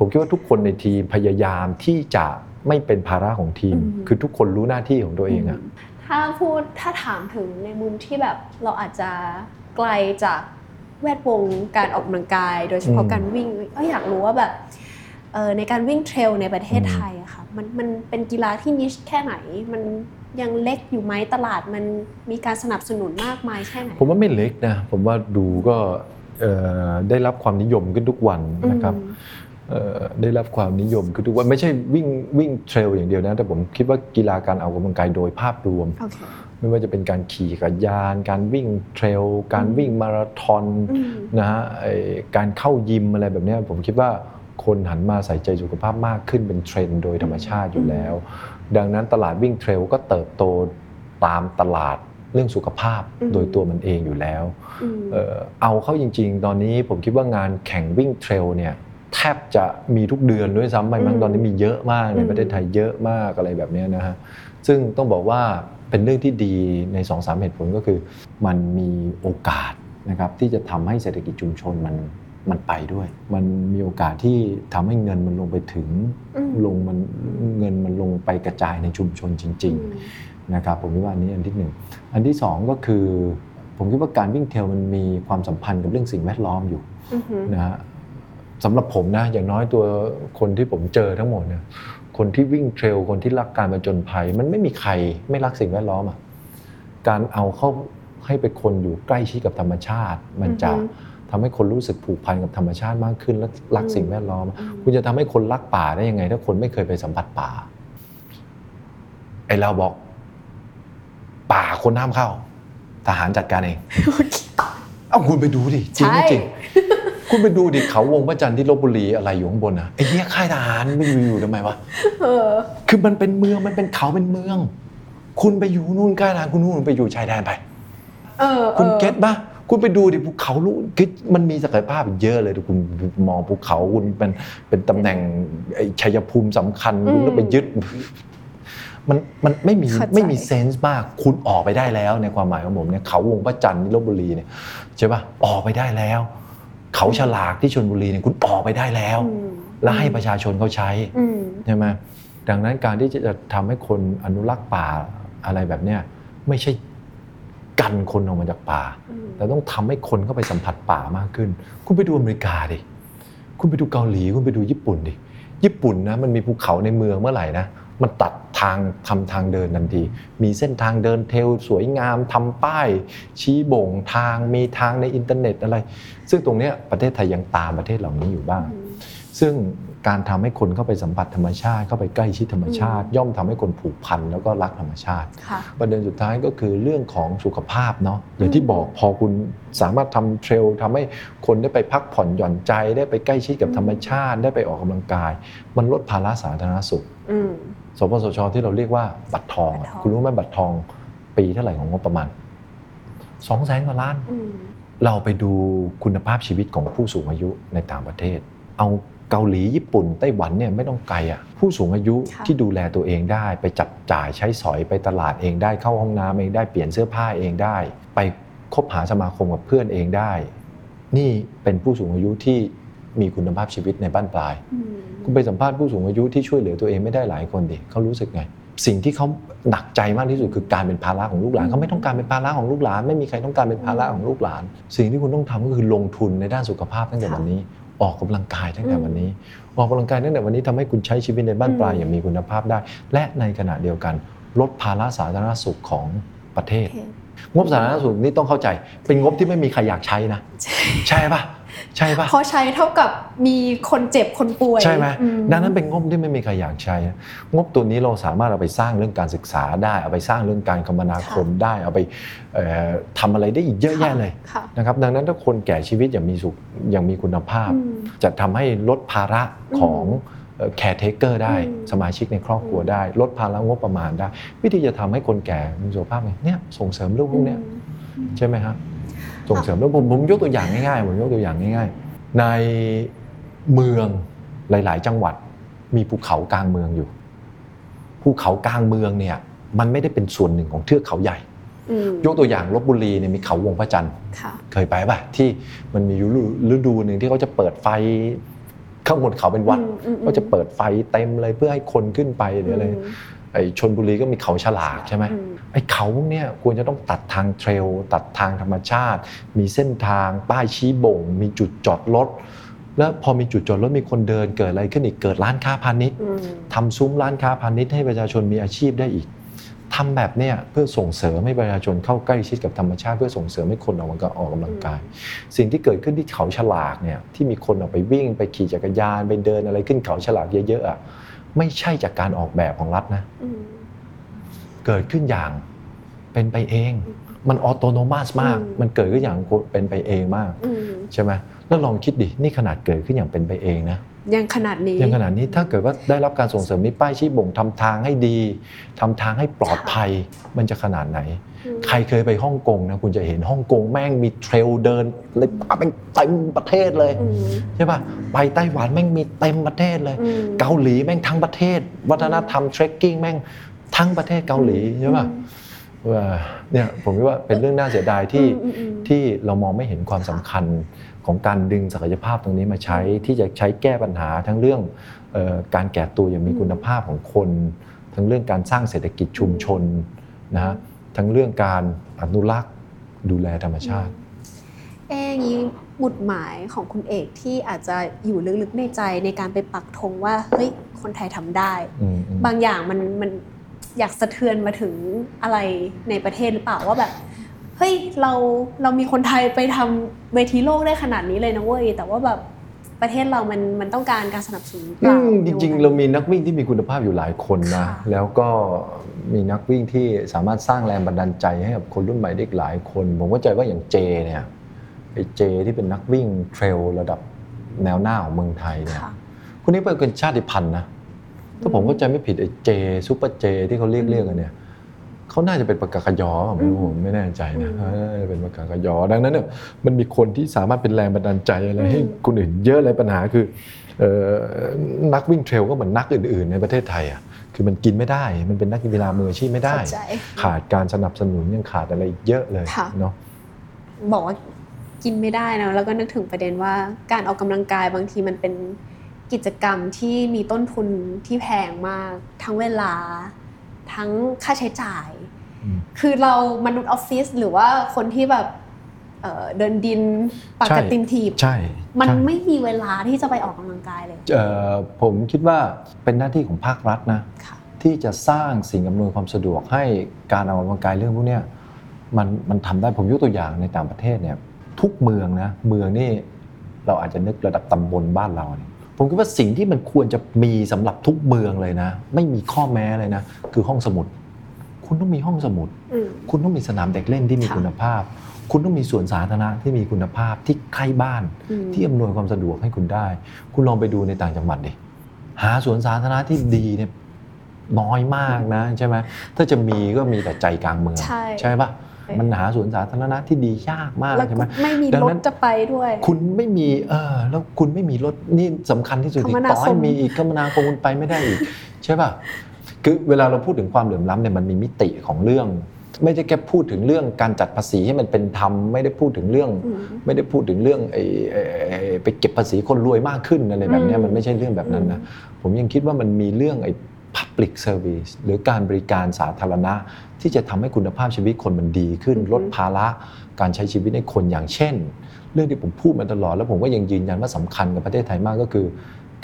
ผมคิดว่าทุกคนในทีมพยายามที่จะไม่เป็นภาระของทีมอืมคือทุกคนรู้หน้าที่ของตัวเองอะถ้าพูดถ้าถามถึงในมุมที่แบบเราอาจจะไกลจากแวดวงการออกกำลังกาย โดยเฉพาะการวิ่งก็อยากรู้ว่าแบบเอ่อในการวิ่งเทรลในประเทศไทยอะค่ะมันมันเป็นกีฬาที่นิชแค่ไหน มันยังเล็กอยู่ไหมตลาดมันมีการสนับสนุนมากมายแค่ไหน ผมว่าไม่เล็กนะ ผมว่าดูก็เอ่อได้รับความนิยมขึ้นทุกวันนะครับอืมเอ่อ ได้รับความนิยมขึ้นทุกวันไม่ใช่วิ่งวิ่งเทรลอย่างเดียวนะ แต่ผมคิดว่ากีฬาการออกกำลังกายโดยภาพรวมโอเคไม่ว่าจะเป็นการขี่จักรยาน การวิ่งเทรล การวิ่งมาราธอนอืมนะฮะไอ้การเข้ายิมอะไรแบบเนี้ยผมคิดว่าคนหันมาใส่ใจสุขภาพมากขึ้นเป็นเทรนด์โดยธรรมชาติอยู่แล้ว ดังนั้นตลาดวิ่งเทรลก็เติบโตตามตลาดเรื่องสุขภาพอืมโดยตัวมันเองอยู่แล้วอืมเอ่อเอาเข้าจริง ๆ ตอนนี้ผมคิดว่างานแข่งวิ่งเทรลเนี่ย แทบจะมีทุกเดือนด้วยซ้ำไปมั้งอืมตอนนี้มีเยอะมากในอืมประเทศไทยเยอะมากอะไรแบบเนี้ยนะฮะซึ่งต้องบอกว่าเป็นเรื่องที่ดีใน2อสามเหตุผลก็คือ มันมีโอกาสนะครับที่จะทำให้เศรษฐกิจชุมชนมันมันไปด้วย มันมีโอกาสที่ทำให้เงินมันลงไปถึงอืมลงมันเงินมันลงไปกระจายในชุมชนจริงอืมๆนะครับผมคิดว่าอันนี้อันที่หนึ่งอันที่สองก็คือ ผมคิดว่าการวิ่งเทรลมันมีความสัมพันธ์กับเรื่องสิ่งแวดล้อมอยู่อือหือนะฮะ สำหรับผมนะอย่างน้อยตัวคนที่ผมเจอทั้งหมดเนี่ยคนที่วิ่งเทรลคนที่รักการผจญภัย มันไม่มีใครไม่รักสิ่งแวดล้อมอะการเอาเข้าให้เป็นคนอยู่ใกล้ชิดกับธรรมชาติ มันจะอือฮึทำให้คนรู้สึกผูกพันกับธรรมชาติมากขึ้น และรักอืมสิ่งแวดล้อมอืมคุณจะทำให้คนรักป่าได้ยังไง ถ้าคนไม่เคยไปสัมผัสป่า ไอเราบอก ป่าคนห้ามเข้า ทหารจัดการเอง เอ้าคุณไปดูดิจริงใช่ไม่จริง คุณไปดูดิเขาวงพระจันทร์ที่ลบบุรีอะไรอยู่ข้างบนนะไอ้เหี้ยค่ายทหารไม่อยู่อยู่ทำไมวะเออ คือมันเป็นเมืองมันเป็นเขาเป็นเมือง คุณไปอยู่นู่นค่ายทหารคุณนู่นไปอยู่ชายแดนไป เออคุณออเก็ตปะคุณไปดูดิภูเขาลูกคือมันมีศักยภาพเยอะเลยแต่คุณมองภูเขาคุณเป็นเป็นตำแหน่งไอ้ชัยภูมิสำคัญคุณต้องไปยึด มันมันไม่มีเข้าใจ ไม่มีเซนส์มากคุณออกไปได้แล้วในความหมายของผมเนี่ยเขาวงพระจันทร์ที่ลบบุรีเนี่ยใช่ปะออกไปได้แล้ว เขาฉลากที่ชลบุรีเนี่ยคุณออกไปได้แล้วอืมแล้วให้ประชาชนเขาใช้อืมใช่ไหมดังนั้นการที่จะทำให้คนอนุรักษ์ป่าอะไรแบบเนี้ยไม่ใช่กันคนออกมาจากป่าอืมแต่ต้องทำให้คนเข้าไปสัมผัสป่ามากขึ้น คุณไปดูอเมริกาดิคุณไปดูเกาหลีคุณไปดูญี่ปุ่นดิญี่ปุ่นนะมันมีภูเขาในเมืองเมื่อไหร่นะ มันตัดทางทำทางเดินทันที มีเส้นทางเดินเทรลสวยงามทำป้าย ชี้บ่งทางมีทางในอินเทอร์เน็ตอะไร ซึ่งตรงเนี้ยประเทศไทยยังตามประเทศเหล่านี้อยู่บ้างอืมซึ่งการทำให้คนเข้าไปสัมผัสธรรมชาติ เข้าไปใกล้ชิดธรรมชาติ ย่อมทำให้คนผูกพันแล้วก็รักธรรมชาติค่ะประเด็นสุดท้ายก็คือเรื่องของสุขภาพเนาะอย่างที่บอกพอคุณสามารถทำเทรลทำให้คนได้ไปพักผ่อนหย่อนใจได้ไปใกล้ชิดกับธรรมชาติ ได้ไปออกกำลังกาย มันลดภาระสาธารณสุขอืม สปสชที่เราเรียกว่าบัตรทองอะบัตรทอง คุณรู้ไหมบัตรทองปีเท่าไหร่ของงบประมาณสองแสนกว่าล้าน อืมเราไปดูคุณภาพชีวิตของผู้สูงอายุในต่างประเทศ เอาเกาหลีญี่ปุ่นไต้หวันเนี่ยไม่ต้องไกลอะผู้สูงอายุค่ะที่ดูแลตัวเองได้ ไปจับจ่ายใช้สอยไปตลาดเองได้เข้าห้องน้ำเองได้เปลี่ยนเสื้อผ้าเองได้ ไปคบหาสมาคมกับเพื่อนเองได้ นี่เป็นผู้สูงอายุที่ มีคุณภาพชีวิตในบ้านปลายอืมคุณไปสัมภาษณ์ผู้สูงอายุที่ช่วยเหลือตัวเองไม่ได้หลายคนดิเขารู้สึกไง สิ่งที่เขาหนักใจมากที่สุดคือการเป็นภาระของลูกหลานเขาไม่ต้องการเป็นภาระของลูกหลาน ไม่มีใครต้องการเป็นภาระของลูกหลาน สิ่งที่คุณต้องทำก็คือลงทุนในด้านสุขภาพตั้งแต่วันนี้ ออกกำลังกายตั้งแต่วันนี้ ออกกำลังกายตั้งแต่วันนี้ทำให้คุณใช้ชีวิตในบ้านปลายอย่างมีคุณภาพได้ และในขณะเดียวกัน ลดภาระสาธารณสุขของประเทศโอเคงบสาธารณสุขนี่ต้องเข้าใจ เป็นงบที่ไม่มีใครอยากใช้นะ ใช่ใช่ปะ ใช่ปะเพราะใช้เท่ากับมีคนเจ็บคนป่วยใช่ไหมอืดังนั้นเป็นงบที่ไม่มีใครอยากใช้ งบตัวนี้เราสามารถเอาไปสร้างเรื่องการศึกษาได้ เอาไปสร้างเรื่องการคมนาคมได้ เอาไปเอ่อทำอะไรได้อีกเยอะแยะเลยค่ะนะครับดังนั้นถ้าคนแก่ชีวิตอย่างมีสุขอย่างมีคุณภาพอืมจะทำให้ลดภาระของ caretaker ได้อืมสมาชิกในครอบครัวได้ ลดภาระงบประมาณได้ วิธีจะทำให้คนแก่มีสุขภาพไงเนี่ยส่งเสริมเรื่องพวกเนี้ยใช่ไหมครับ ส่งเสริมแล้วผมผมยกตัวอย่างง่ายๆผมยกตัวอย่างง่าย ๆ ในเมืองหลาย ๆ จังหวัดมีภูเขากลางเมืองอยู่ภูเขากลางเมืองเนี่ย มันไม่ได้เป็นส่วนหนึ่งของเทือกเขาใหญ่อืมยกตัวอย่างลบบุรีเนี่ยมีเขาวงพระจันทร์ค่ะเคยไปป่ะที่มันมีอยู่ฤดูหนึ่งที่เขาจะเปิดไฟข้างบนเขาเป็นวัดอืมอืมอืมก็จะเปิดไฟเต็มเลยเพื่อให้คนขึ้นไปหรืออะไร ไอ้ชนบุรีก็มีเขาฉลากใช่ไหมอืมไอ้เขาพวกเนี้ยควรจะต้องตัดทางเทรล ตัดทางธรรมชาติ มีเส้นทาง ป้ายชี้บ่ง มีจุดจอดรถแล้วพอมีจุดจอดรถมีคนเดินเกิดอะไรขึ้นอีกเกิดร้านค้าพาณิชย์อืมทำซุ้มร้านค้าพาณิชย์ให้ประชาชนมีอาชีพได้อีกทำแบบเนี้ยเพื่อส่งเสริมให้ประชาชนเข้าใกล้ชิดกับธรรมชาติ เพื่อส่งเสริมให้คนออกมาออกกำลังกาย สิ่งที่เกิดขึ้นที่เขาฉลากเนี่ยที่มีคนออกไปวิ่งไปขี่จักรยานไปเดินอะไรขึ้นเขาฉลากเยอะๆอะ ไม่ใช่จากการออกแบบของรัฐนะอืมเกิดขึ้นอย่างเป็นไปเอง มันออโตโนมัสมากอืมมันเกิดขึ้นอย่างเป็นไปเองมากอืมใช่ไหมแล้วลองคิดดินี่ขนาดเกิดขึ้นอย่างเป็นไปเองนะยังขนาดนี้อย่างขนาดนี้ถ้าเกิดว่าได้รับการส่งเสริมมีป้ายชี้บ่งทำทางให้ดีทำทางให้ปลอดภัย มันจะขนาดไหนอืม ใครเคยไปฮ่องกงนะคุณจะเห็นฮ่องกงแม่งมีเทรลเดินเลยเป็นเต็มประเทศเลยอืมใช่ป่ะไปไต้หวันแม่งมีเต็มประเทศเลยอืมเกาหลีแม่งทั้งประเทศ วัฒนธรรมเทรคกิ้งแม่งทั้งประเทศเกาหลีใช่ป่ะว่าเนี่ยผมคิดว่าเป็นเรื่องน่าเสียดายที่อืมอืมอืมที่เรามองไม่เห็นความสำคัญของการดึงศักยภาพตรงนี้มาใช้ที่จะใช้แก้ปัญหาทั้งเรื่องเอ่อการแก่ตัวอย่างมีคุณภาพของคน ทั้งเรื่องการสร้างเศรษฐกิจชุมชนนะฮะ ทั้งเรื่องการอนุรักษ์ดูแลธรรมชาติ เอ๊ะอย่างนี้หมุดหมายของคุณเอกที่อาจจะอยู่ลึกๆในใจในการไปปักธงว่าเฮ้ยคนไทยทำได้อืมอืมบางอย่างมันมันอยากสะเทือนมาถึงอะไรในประเทศหรือเปล่าว่าแบบเฮ้ยเราเรามีคนไทยไปทำเวทีโลกได้ขนาดนี้เลยนะเว้ยแต่ว่าแบบ ประเทศเรามันมันต้องการการสนับสนุนเปอืล่ามจริง ๆ เรามีนักวิ่งที่มีคุณภาพอยู่หลายคนนะค่ะแล้วก็มีนักวิ่งที่สามารถสร้างแรงบันดาลใจให้กับคนรุ่นใหม่ได้อีกหลายคน ผมเข้าใจว่าอย่างเจเนี่ยไอ้เจที่เป็นนักวิ่งเทรลระดับแนวหน้าของเมืองไทยเนี่ยค่ะคนนี้เป็นชาติพันธุ์นะถ้าผมเข้าใจไม่ผิดไอ้เจซูเปอร์เจที่เขาเรียกเรียกกันเนี่ย เขาน่าจะเป็นปากกากยอไม่รู้ผมไม่แน่ใจนะอืมเออเป็นปากกากยอดังนั้นเนี่ยมันมีคนที่สามารถเป็นแรงบันดาลใจอะไรให้คนอื่นเยอะเลยปัญหาคือเอ่อนักวิ่งเทรลก็เหมือนนักอื่น ๆ ในประเทศไทยอะคือมันกินไม่ได้ มันเป็นนักกีฬามืออาชีพไม่ได้เข้าใจขาดการสนับสนุนยังขาดอะไรอีกเยอะเลยค่ะเนาะบอกว่ากินไม่ได้นะแล้วก็นึกถึงประเด็นว่าการออกกำลังกายบางทีมันเป็นกิจกรรมที่มีต้นทุนที่แพงมาก ทั้งเวลา ทั้งค่าใช้จ่ายอืมคือเรามนุษย์ออฟฟิศหรือว่าคนที่แบบเอ่อเดินดินปากใช่กระติมถีบใช่มันใช่ไม่มีเวลาที่จะไปออกกำลังกายเลยเอ่อผมคิดว่าเป็นหน้าที่ของภาครัฐนะค่ะที่จะสร้างสิ่งอำนวยความสะดวกให้การออกกำลังกายเรื่องพวกเนี้ยมันมันทำได้ผมยกตัวอย่างในต่างประเทศเนี่ยทุกเมืองนะเมืองนี่เราอาจจะนึกระดับตำบลบ้านเราเนี่ย ผมคิดว่าสิ่งที่มันควรจะมีสำหรับทุกเมืองเลยนะ ไม่มีข้อแม้เลยนะ คือห้องสมุด คุณต้องมีห้องสมุดอืมคุณต้องมีสนามเด็กเล่นที่มีค่ะคุณภาพ คุณต้องมีสวนสาธารณะที่มีคุณภาพที่ใกล้บ้านอืมที่อำนวยความสะดวกให้คุณได้ คุณลองไปดูในต่างจังหวัดดิหาสวนสาธารณะที่ดีเนี่ยน้อยมากนะใช่ไหมถ้าจะมีก็มีแต่ใจกลางเมืองใช่ปะ มันหาสวนสาธารณะที่ดียากมากแล้วใช่ก็ไหมไม่มีดังรนั้ถนจะไปด้วย คุณไม่มีเออแล้วคุณไม่มีรถนี่สำคัญที่สุดคอีมกนาต่อให้คมมีอีกคมนาคมคุณไปไม่ได้อีกใช่ป่ะคือเวลาเราพูดถึงความเหลื่อมล้ำเนี่ยมันมีมิติของเรื่อง ไม่ใช่แค่พูดถึงเรื่องการจัดภาษีให้มันเป็นธรรมไม่ได้พูดถึงเรื่องอืมไม่ได้พูดถึงเรื่องไอ้ไอ้ไอ้ไปเก็บภาษีคนรวยมากขึ้นอะไรแบบเนี้ยอืมมันไม่ใช่เรื่องแบบนั้นนะผมยังคิดว่ามันมีเรื่องไอ้ public service หรือการบริการสาธารณะ ที่จะทำให้คุณภาพชีวิตคนมันดีขึ้นอือฮึลดภาระการใช้ชีวิตในคนอย่างเช่น เรื่องที่ผมพูดมาตลอด แล้วผมก็ยังยืนยันว่าสำคัญกับประเทศไทยมากก็คือ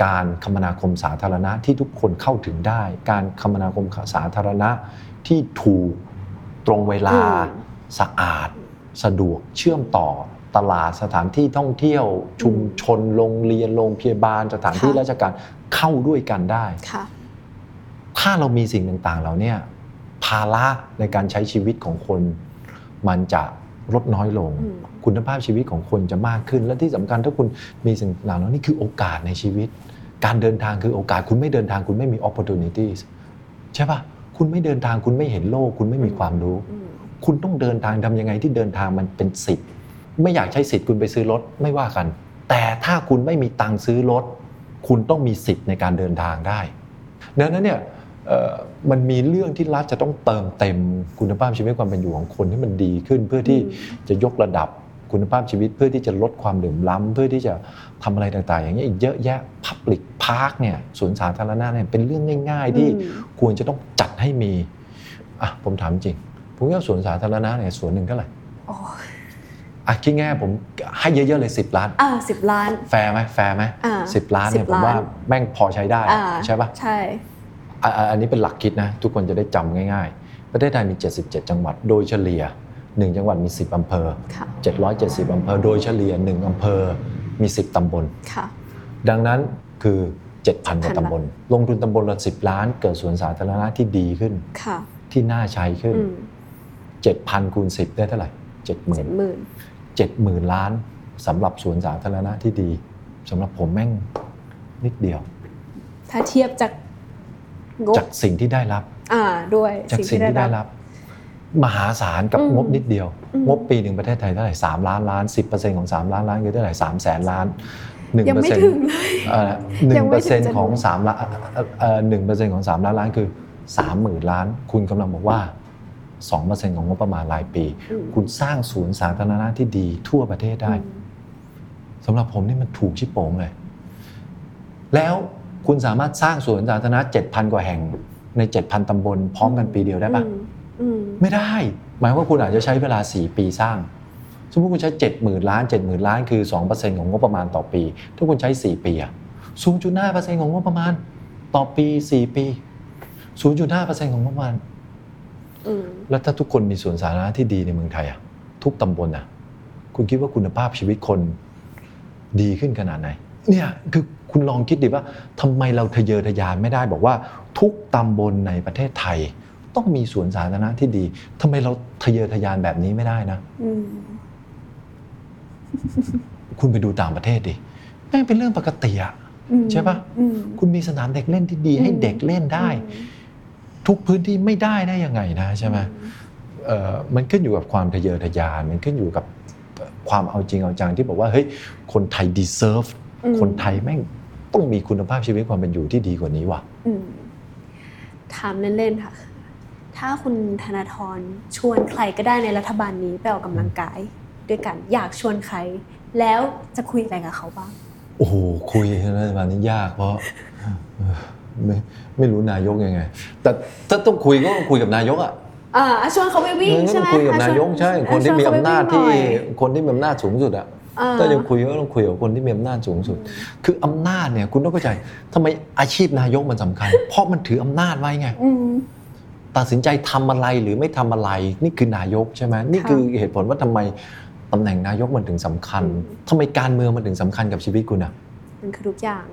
การคมนาคมสาธารณะที่ทุกคนเข้าถึงได้ การคมนาคมสาธารณะที่ถูกตรงเวลาอืมสะอาด สะดวกเชื่อมต่อตลาดสถานที่ท่องเที่ยว ชุมชนโรงเรียนโรงพยาบาลสถานที่ค่ะราชการเข้าด้วยกันได้ค่ะ ถ้าเรามีสิ่งต่างๆเหล่าเนี้ภาระในการใช้ชีวิตของคน มันจะลดน้อยลงอืมคุณภาพชีวิตของคนจะมากขึ้น และที่สำคัญถ้าคุณมีสิ่งเหล่านี้คือโอกาสในชีวิต การเดินทางคือโอกาสคุณไม่เดินทางคุณไม่มี opportunities ใช่ปะคุณไม่เดินทางคุณไม่เห็นโลก คุณไม่มีความรู้อืมคุณต้องเดินทางทำยังไงที่เดินทางมันเป็นสิทธิ์ไม่อยากใช้สิทธิ์คุณไปซื้อรถไม่ว่ากัน แต่ถ้าคุณไม่มีตังค์ซื้อรถคุณต้องมีสิทธิ์ในการเดินทางได้ดังนั้นเนี่ยเอ่อ มันมีเรื่องที่รัฐจะต้องเติมเต็มคุณภาพชีวิตความเป็นอยู่ของคนให้มันดีขึ้น เพื่อที่อืมจะยกระดับคุณภาพชีวิตเพื่อที่จะลดความเหลื่อมล้ำเพื่อที่จะทำอะไรต่างๆ อย่างเงี้ยอีกเยอะแยะ Public Park เนี่ยสวนสาธารณะเนี่ยเป็นเรื่องง่าย ๆ ที่อืมควรจะต้องจัดให้มีอะผมถามจริงผมว่าสวนสาธารณะเนี่ยสวนหนึ่งเท่าไหร่โอ้ยอะคิดง่ายๆผมให้เยอะๆเลย 10 ล้านอ่าสิบล้าน แฟร์ไหมแฟร์ไหมอ่าสิบล้านเนี่ย10ผมว่าล้านแม่งพอใช้ได้อ่าใช่ปะใช่ อะอะอันนี้เป็นหลักคิดนะทุกคนจะได้จำง่ายๆ ประเทศไทยมี 77 จังหวัด โดยเฉลี่ย 1 จังหวัดมี 10อำเภอค่ะ770อำเภอ โดยเฉลี่ย 1อำเภอมี 10ตำบลค่ะดังนั้นคือ 7,000กว่า7,000ตำบล ลงทุนตำบลละ10 ล้าน เกิดสวนสาธารณะที่ดีขึ้นค่ะที่น่าใช้ขึ้นอืม7,000คูณ10 ได้เท่าไหร่เจ็ด70,000หมื่น70,000 ล้านสำหรับสวนสาธารณะที่ดีสำหรับผมแม่งนิดเดียว ถ้าเทียบจากงบ จากสิ่งที่ได้รับอ่าด้วยจากสิ่งที่ได้รับ มหาศาลกับอืมงบนิดเดียวอืมงบปีหนึ่งประเทศไทยเท่าไหร่สามล้านล้านสิบเปอร์เซ็นต์ของสามล้านล้านคือเท่าไหร่สามแสนล้านหนึ่งยังเปอร์ไม่เซ็นถึต์งเลยหนึ่ยังงเปไม่อร์เซ็นถึต์งจะของสามล้านหนึ่งเปอร์เซ็นต์ของสามล้านล้านคือสามหมื่นล้าน คุณกำลังบอกว่าสองเปอร์เซ็นต์ของงบประมาณรายปีอืมคุณสร้างศูนย์สาธารณะที่ดีทั่วประเทศได้อืมสำหรับผมนี่มันถูกชิบโป่งเลย แล้ว คุณสามารถสร้างสวนสาธารณะ7,000 กว่าแห่งใน 7,000 ตำบลพร้อมกันปีเดียวได้ปะอืมอืมไม่ได้ หมายว่าคุณอาจจะใช้เวลา 4 ปีสร้าง สมมติคุณใช้ 70,000 ล้าน 70,000 ล้านคือ 2%ของงบประมาณต่อปี ถ้าคุณใช้ 4 ปีอะ0.5%ของงบประมาณ ต่อปี 4 ปี 0.5%ของงบประมาณอืมแล้วถ้าทุกคนมีสวนสาธารณะที่ดีในเมืองไทยอะทุกตำบลอะคุณคิดว่าคุณภาพชีวิตคนดีขึ้นขนาดไหนเนี่ยคือ คุณลองคิดดิว่าทำไมเราทะเยอทะยานไม่ได้บอกว่า ทุกตำบลในประเทศไทย ต้องมีสวนสาธารณะที่ดีทำไมเราทะเยอทะยานแบบนี้ไม่ได้นะอืมคุณไปดูต่างประเทศดิแม่งเป็นเรื่องปกติอะอืมใช่ปะอืมคุณมีสนามเด็กเล่นที่ดี ให้เด็กเล่นได้ ทุกพื้นที่ไม่ได้ได้ยังไงนะใช่ไหมเอ่อมันขึ้นอยู่กับความทะเยอทะยาน มันขึ้นอยู่กับความเอาจริงเอาจังที่บอกว่าเฮ้ยคนไทย deserve อืมคนไทยแม่ง ต้องมีคุณภาพชีวิตความเป็นอยู่ที่ดีกว่านี้ว่ะอืมถามเล่นๆค่ะ ถ้าคุณธนาธรชวนใครก็ได้ในรัฐบาลนี้ไปออกกำลังกาย ด้วยกันอยากชวนใคร แล้วจะคุยอะไรกับเขาบ้าง โอ้โหคุยรัฐบาลนี้ยากเพราะเอ่อไม่ไม่รู้นายกยังไง แต่ถ้าต้องคุยก็ต้องคุยกับนายกอะ อ่าชวนเขาไปวิ่งงั้นใช่ต้อไหมงคุยกับอะนายกชวใช่ คนที่มีชวอำนาจเขที่ไปวิ่งหน่อยคนที่มีอำนาจสูงสุดอะเออ ถ้าจะคุยก็ต้องคุยกับคนที่มีอำนาจสูงสุด คืออำนาจเนี่ยคุณต้องเข้าใจทำไมอาชีพนายกมันสำคัญ เพราะมันถืออำนาจไว้ไงอืมตัดสินใจทำอะไรหรือไม่ทำอะไร นี่คือนายกใช่ไหมนี่ค่ะคือเหตุผลว่าทำไมตำแหน่งนายกมันถึงสำคัญอืมทำไมการเมืองมันถึงสำคัญกับชีวิตคุณอะมันคือทุกอย่าง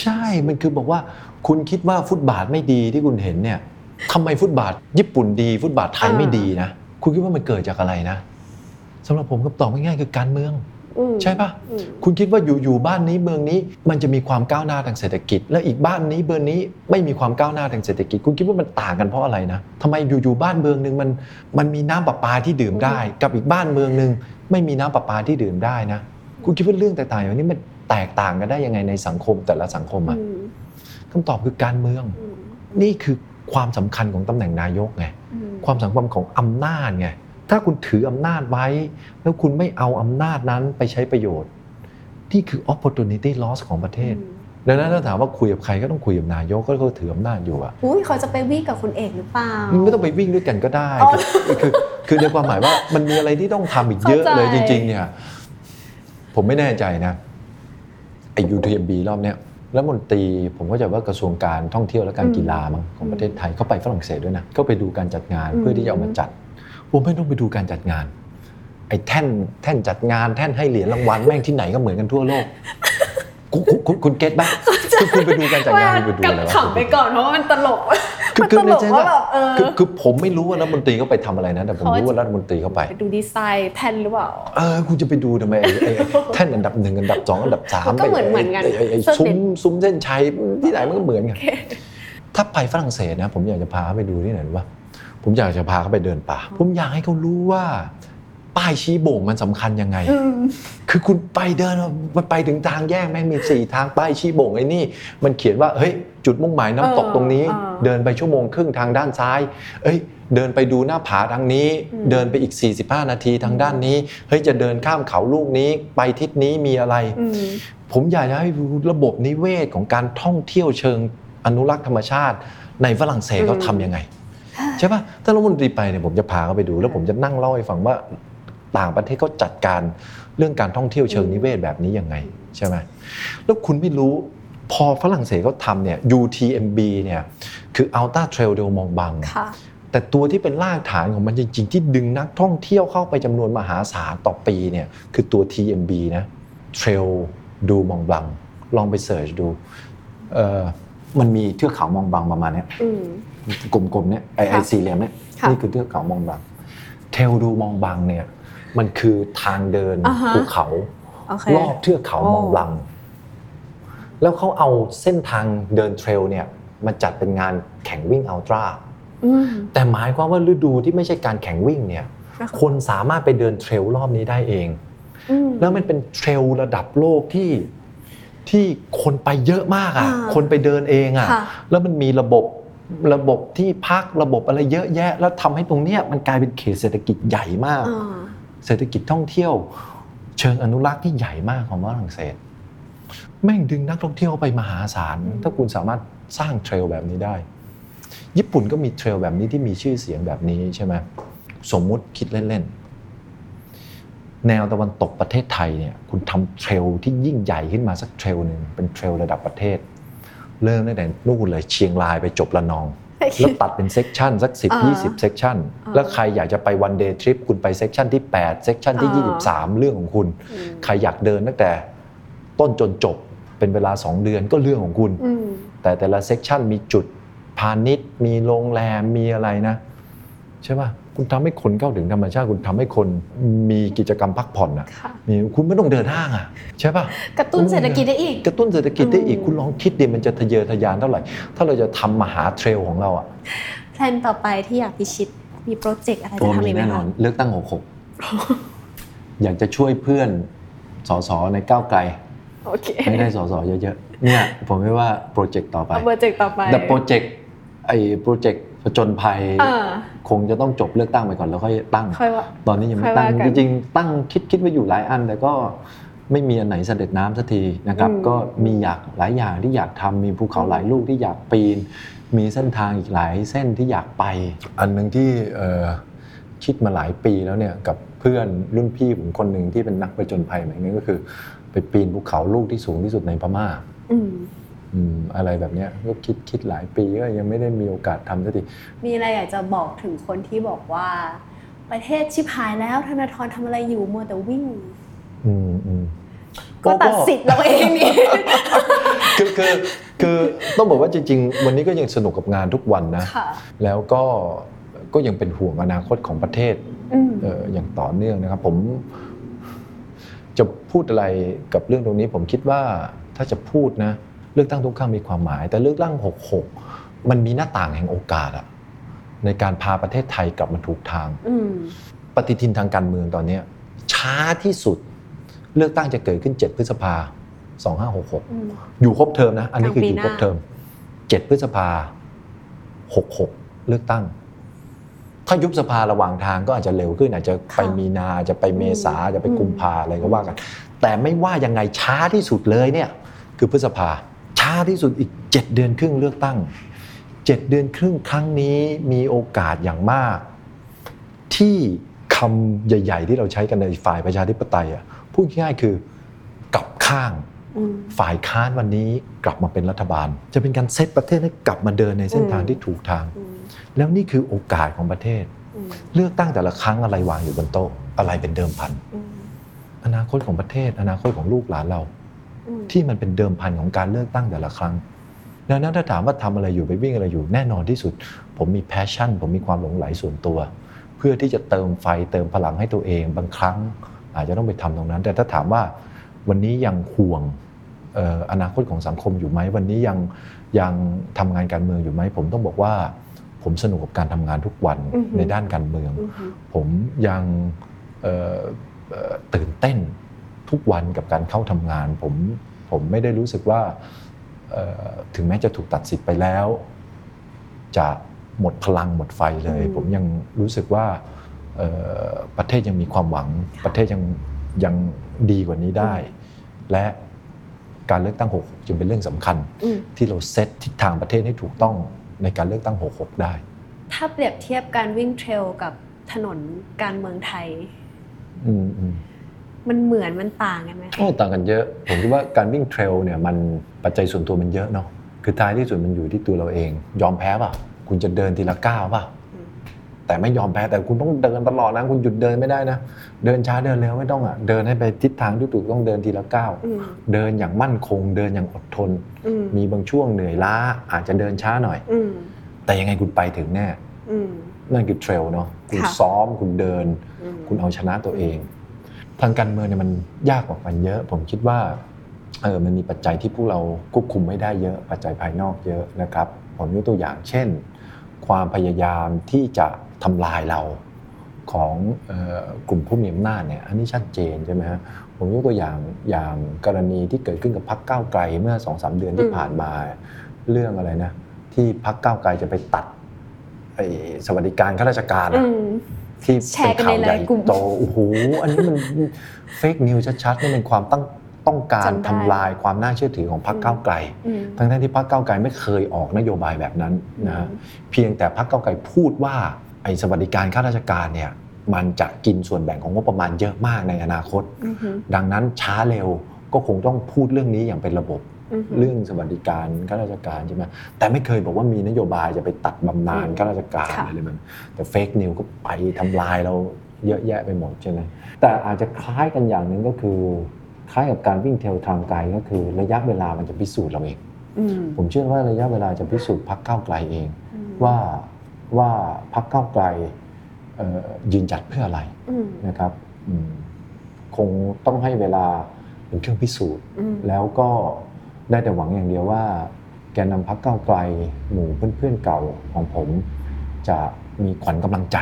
ใช่มันคือบอกว่าคุณคิดว่าฟุตบาทไม่ดีที่คุณเห็นเนี่ยทำไมฟุตบาทญี่ปุ่นดี ฟุตบาทไทยอ่าไม่ดีนะ คุณคิดว่ามันเกิดจากอะไรนะสำหรับผมคำตอบง่ายๆคือการเมืองอืม ใช่ปะอืมคุณคิดว่าอยู่ๆบ้านนี้เมืองนี้มันจะมีความก้าวหน้าทางเศรษฐกิจ แล้วอีกบ้านนี้เมืองนี้ไม่มีความก้าวหน้าทางเศรษฐกิจ คุณคิดว่ามันต่างกันเพราะอะไรนะทำไมอยู่ๆบ้านเมืองหนึ่งมันมันมีน้ำประปาที่ดื่มได้ กับอีกบ้านเมืองหนึ่งไม่มีน้ำประปาที่ดื่มได้นะ คุณคิดว่าเรื่องต่างๆอย่างนี้มันแตกต่างกันได้ยังไงในสังคมแต่ละสังคมอะอืมคำตอบคือการเมืองอืมนี่คือความสำคัญของตำแหน่งนายกไงอืมความสำคัญของอำนาจไง ถ้าคุณถืออำนาจไว้ แล้วคุณไม่เอาอำนาจนั้นไปใช้ประโยชน์นี่คือ opportunity loss ของประเทศอืมดังนั้นถ้าถามว่าคุยกับใครก็ต้องคุยกับนายกก็เขาถืออำนาจอยู่อะอุ้ยเขาจะไปวิ่งกับคุณเอกหรือเปล่าไม่ต้องไปวิ่งด้วยกันก็ได้อ๋อคือคือคือในความหมายว่ามันมีอะไรที่ต้องทำอีกเยอะเลยเข้าจใจริง ๆ เนี่ย ผมไม่แน่ใจนะไอ้ UTMB รอบเนี้ยแล้วมนตรีผมก็จะว่ากระทรวงการท่องเที่ยวและการกีฬามั้งของประเทศไทยเขาไปฝรั่งเศสด้วยนะเขาไปดูการจัดงานเพื่อที่จะเอามาจัด ผมไม่ต้องไปดูการจัดงาน ไอ้แท่นแท่นจัดงานแท่นให้เหรียญรางวัลแม่งที่ไหนก็เหมือนกันทั่วโลก คุณคุณคุณคุณเก็ตบ้างคือคุณไปดูการจัดงานคุณไปดูอะไรวะขำไปก่อนเพราะว่ามันตลกคือมันคือตในลกใจว่าว่าแบบเออคือคือผมไม่รู้ว่ารัฐมนตรีเขาไปทำอะไรนะแต่ผมเขารู้ว่ารัฐมนตรีเขาไปไปดูดีไซน์แผ่นหรือเปล่าเออคุณจะไปดูทำไมไอ้ไอ้แท่นอันดับหนึ่งอันดับสองอันดับสามมันก็เหมือนเหมือนกันไไไอ้เส้นซุ้เด่มนซุ้มเส้นชัยที่ไหนมันก็เหมือนกันถ้าไปฝรั่งเศสนะ ผมอยากจะพาเขาไปดูที่ไหนรู้ป่ะ ผมอยากจะพาเขาไปเดินป่า ผมอยากให้เขารู้ว่า ป้ายชี้โบ่งมันสำคัญยังไงอืมคือคุณไปเดินมันไปถึงทางแยกแม่งมีสี่ทางป้ายชี้โบ่งไอ้นี่ มันเขียนว่าเฮ้ยจุดมุ่งหมายน้ำตกเออตรงนี้เออเดินไปชั่วโมงครึ่งทางด้านซ้าย เอ้ยเดินไปดูหน้าผาทางนี้อืมเดินไปอีก 45 นาทีทางด้านนี้ เฮ้ยจะเดินข้ามเขาลูกนี้ ไปทิศนี้มีอะไรอืมผมอยากจะให้ดูระบบนิเวศของการท่องเที่ยวเชิงอนุรักษ์ธรรมชาติในฝรั่งเศสเขาทำยังไง ใช่ป่ะถ้ารัฐมนตรีไปเนี่ยผมจะพาเขาไปดู แล้วผมจะนั่งเล่าให้ฟังว่าต่างประเทศเขาจัดการเรื่องการท่องเที่ยวเชิงนิเวศแบบนี้ยังไงใช่ไหมแล้วคุณไม่รู้พอฝรั่งเศสเขาทำเนี่ย UTMB เนี่ยคือ Ultra Trail de Mont Blanc แต่ตัวที่เป็นรากฐานของมันจริงๆ ที่ดึงนักท่องเที่ยวเข้าไปจำนวนมหาศาลต่อปีเนี่ยคือตัว TMB นะ Trail du Mont Blanc ลองไปเสิร์ชดูมันมีเทือกเขามองบลังประมาณนี้ กลมๆเนี่ยไอไอค่ะสี่เหลี่ยมเนี่ยค่ะนี่คือเทือกเขามองบลังเทลดูมองบลังเนี่ย มันคือทางเดินอ่าฮะภูเขาโอเครอบเทือกเขามองบลังแล้วเขาเอาเส้นทางเดินเทรลเนี่ยมาจัดเป็นงานแข่งวิ่งอัลตร้าอืมแต่หมายความว่าฤดูที่ไม่ใช่การแข่งวิ่งเนี่ยนะคะคนสามารถไปเดินเทรลรอบนี้ได้เองอืมแล้วมันเป็นเทรลระดับโลกที่ที่คนไปเยอะมากอะอ่าคนไปเดินเองอะค่ะ แล้วมันมีระบบ ระบบที่พักระบบอะไรเยอะแยะ แล้วทำให้ตรงเนี้ยมันกลายเป็นเขตเศรษฐกิจใหญ่มากอ่าเศรษฐกิจท่องเที่ยว เชิงอนุรักษ์ที่ใหญ่มากของฝรั่งเศสแม่งดึงนักท่องเที่ยวไปมหาศาลถ้าคุณสามารถสร้างเทรลแบบนี้ได้ ญี่ปุ่นก็มีเทรลแบบนี้ที่มีชื่อเสียงแบบนี้ใช่ไหมสมมุติคิดเล่นๆแนวตะวันตกประเทศไทยเนี่ยคุณทำเทรลที่ยิ่งใหญ่ขึ้นมาสักเทรลหนึ่งเป็นเทรลระดับประเทศ เริ่มตั้งแต่นู่นเลยเชียงรายไปจบระนอง แล้วตัดเป็น section สัก 10อ่า20 section อ่าแล้วใครอยากจะไป one day trip คุณไป section ที่ 8 section ที่อ่า23 เรื่องของคุณอืมใครอยากเดินตั้งแต่ต้นจนจบเป็นเวลา 2 เดือนก็เรื่องของคุณอืมแต่แต่ละ section มีจุดพาณิชย์ มีโรงแรมมีอะไรนะ ใช่ป่ะ คุณทำให้คนเข้าถึงธรรมชาติ คุณทำให้คนมีกิจกรรมพักผ่อนอะค่ะมีคุณไม่ต้องเดินห้างอะใช่ป่ะกระตุ้นเศรษฐกิจได้อีกกระตุ้นเศรษฐกิจได้อีกอืมคุณลองคิดดิมันจะทะเยอทะยานเท่าไหร่ ถ้าเราจะทำมหา trail ของเราอะ plan ต่อไปที่อยากพิชิตมีโปรเจกต์อะไรจะโอ้ทำมีอีกไหมแน่นอคะนเลือกตั้งหกหกอยากจะช่วยเพื่อนสสในก้าวไกลโอเคให้ได้สสเยอะๆเนี่ยผมไม่ว่าโปรเจกต์ต่อไปเอาโปรเจกต์ต่อไปแต่โปรเจกต์ไอ้โปรเจกต์ผ จญภัยอ่าคงจะต้องจบเลือกตั้งไปก่อนแล้วค่อยตั้งค่อยว่าตอนนี้ยังไม่ค่อยตั้งว่ากันจริงๆ ตั้งคิดคิดไว้อยู่หลายอัน แต่ก็ไม่มีอันไหนเสด็จน้ำสักทีนะครับอืมก็มีอยากหลายอย่างที่อยากทำมีภูเขาหลายลูกที่อยากปีน มีเส้นทางอีกหลายเส้นที่อยากไป อันหนึ่งที่เอ่อคิดมาหลายปีแล้วเนี่ยกับเพื่อนรุ่นพี่ผมคนหนึ่งที่เป็นนักผจญภัยเหมือนกันก็คือ ไปปีนภูเขาลูกที่สูงที่สุดในพม่า อืมอืมอะไรแบบเนี้ยก็คิดคิดหลายปีก็ยังไม่ได้มีโอกาสทำสักทีมีอะไรอยากจะบอกถึงคนที่บอกว่า ประเทศชิบหายแล้วธนาธรทำอะไรอยู่มัวแต่วิ่งอืมอืมก็ตัดสิทธิ์เราเองนี่คือคือคือต้องบอกว่าจริง ๆ วันนี้ก็ยังสนุกกับงานทุกวันนะค่ะแล้วก็ก็ยังเป็นห่วงอนาคตของประเทศอืมเอ่ออย่างต่อเนื่องนะครับ ผม จะพูดอะไรกับเรื่องตรงนี้ ผมคิดว่าถ้าจะพูดนะเลือกตั้งทุกครั้งมีความหมาย แต่เลือกตั้ง 66 มันมีหน้าต่างแห่งโอกาสอะในการพาประเทศไทยกลับมาถูกทางอืมปฏิทินทางการเมืองตอนเนี้ยช้าที่สุด เลือกตั้งจะเกิดขึ้น 7 พฤษภา 2566อืมอยู่ครบเทอมนะ อันนี้คือกลางปีอยู่ครบเทอม 7 พฤษภา 66 เลือกตั้ง ถ้ายุบสภาระหว่างทางก็อาจจะเร็วขึ้น อาจจะไปมีนาอาจจะไปเมษาอาจจะไปกุมภาอะไรก็ว่ากัน แต่ไม่ว่ายังไงช้าที่สุดเลยเนี่ย คือพฤษภา ช้าที่สุดอีก 7 เดือนครึ่งเลือกตั้ง 7 เดือนครึ่งครั้งนี้มีโอกาสอย่างมาก ที่คำใหญ่ ๆ ที่เราใช้กันในฝ่ายประชาธิปไตยอะพูดง่ายๆคือกลับข้างอืมฝ่ายค้านวันนี้กลับมาเป็นรัฐบาล จะเป็นการเซตประเทศให้กลับมาเดินในเส้นทางอืมที่ถูกทางอืมแล้วนี่คือโอกาสของประเทศอืมเลือกตั้งแต่ละครั้งอะไรวางอยู่บนโต๊ะอะไรเป็นเดิมพันอืมอนาคตของประเทศ อนาคตของลูกหลานเราอืม ที่มันเป็นเดิมพันของการเลือกตั้งแต่ละครั้งดังนั้นถ้าถามว่าทำอะไรอยู่ไปวิ่งอะไรอยู่แน่นอนที่สุด ผมมีแพชชั่น ผมมีความหลงไหลส่วนตัว เพื่อที่จะเติมไฟเติมพลังให้ตัวเองบางครั้ง อาจจะต้องไปทำตรงนั้น แต่ถ้าถามว่าวันนี้ยังห่วงเอ่ออนาคตของสังคมอยู่ไหมวันนี้ยังยังทำงานการเมืองอยู่ไหมผมต้องบอกว่า ผมสนุกกับการทำงานทุกวันอือฮึในด้านการเมืองอืมผมยังเอ่อเอ่อตื่นเต้น ทุกวันกับการเข้าทำงาน ผมผมไม่ได้รู้สึกว่าเอ่อถึงแม้จะถูกตัดสิทธิ์ไปแล้ว จะหมดพลังหมดไฟเลยอืมผมยังรู้สึกว่าเอ่อประเทศยังมีความหวัง ประเทศยังยังดีกว่านี้ได้ และการเลือกตั้ง6จึงเป็นเรื่องสำคัญอืมที่เราเซตทิศทางประเทศให้ถูกต้องในการเลือกตั้ง 66 ได้ ถ้าเปรียบเทียบการวิ่งเทรลกับถนนการเมืองไทย อืมอื มมันเหมือนมันต่างกันไหมคะโอ้ต่างกันเยอะ ผมคิดว่าการวิ่งเทรลเนี่ยมันปัจจัยส่วนตัวมันเยอะเนาะคือท้ายที่สุดมันอยู่ที่ตัวเราเอง ยอมแพ้ป่ะ คุณจะเดินทีละก้าวป่ะอืมแต่ไม่ยอมแพ้แต่คุณต้องเดินตลอดนะคุณหยุดเดินไม่ได้นะ เดินช้าเดินเร็วไม่ต้องอะเดินให้ไปทิศทางที่ถูกต้องเดินทีละก้าวอืมเดินอย่างมั่นคง เดินอย่างอดทนอืมมีบางช่วงเหนื่อยล้าอาจจะเดินช้าหน่อยอืมแต่ยังไงคุณไปถึงแน่อืมนั่นคือเทรลเนาะคุณค่ะซ้อมคุณเดินอืมคุณเอาชนะตัวเอง ทางการเมืองเนี่ยมันยากกว่ากันเยอะ ผมคิดว่าเออมันมีปัจจัยที่พวกเราควบคุมไม่ได้เยอะ ปัจจัยภายนอกเยอะนะครับ ผมยกตัวอย่างเช่น ความพยายามที่จะทำลายเราของเออกลุ่มผู้มีอำนาจเนี่ยอันนี้ชัดเจนใช่ไหมฮะผมยกตัวอย่างอย่างกรณีที่เกิดขึ้นกับพรรคก้าวไกลเมื่อสองสามเดือนที่ผ่านมาเรื่องอะไรนะที่พรรคก้าวไกลจะไปตัดไอ้สวัสดิการข้าราชการอือะม ที่แชเป็นร์กันในข่าวใหญ่ไลน์กลุ่มโตโอ้โหอันนี้มันเฟกนิวชัดๆนี่เป็นความตั้งต้องการจำได้ทำลายความน่าเชื่อถือของพรรคอืมก้าวไกลอืมทั้งๆที่พรรคก้าวไกลไม่เคยออกนโยบายแบบนั้นนะฮะอืมเพียงแต่พรรคก้าวไกลพูดว่าไอ้สวัสดิการข้าราชการเนี่ยมันจะกินส่วนแบ่งของงบประมาณเยอะมากในอนาคตอืมอืมดังนั้นช้าเร็วก็คงต้องพูดเรื่องนี้อย่างเป็นระบบอืม เรื่องสวัสดิการข้าราชการใช่ไหมแต่ไม่เคยบอกว่ามีนโยบายจะไปตัดบำนาญอืมข้าราชการค่ะอะไรแบบนั้นแต่เฟกนิวก็ไปทำลายเราเยอะแยะไปหมดใช่ไหมแต่อาจจะคล้ายกันอย่างหนึ่งก็คือคล้ายกับการวิ่งเทรลทางไกลก็คือระยะเวลามันจะพิสูจน์เราเองอืมผมเชื่อว่าระยะเวลาจะพิสูจน์พักก้าวไกลเองอืมว่าว่าพักก้าวไกลเอ่อยืนจัดเพื่ออะไรอืมนะครับอืมคงต้องให้เวลาเป็นเครื่องพิสูจน์อืมแล้วก็ ได้แต่หวังอย่างเดียวว่า แกนนำพักก้าไกลหมู่เพื่อนๆเก่าของผมจะมีขวัญกำลังใจ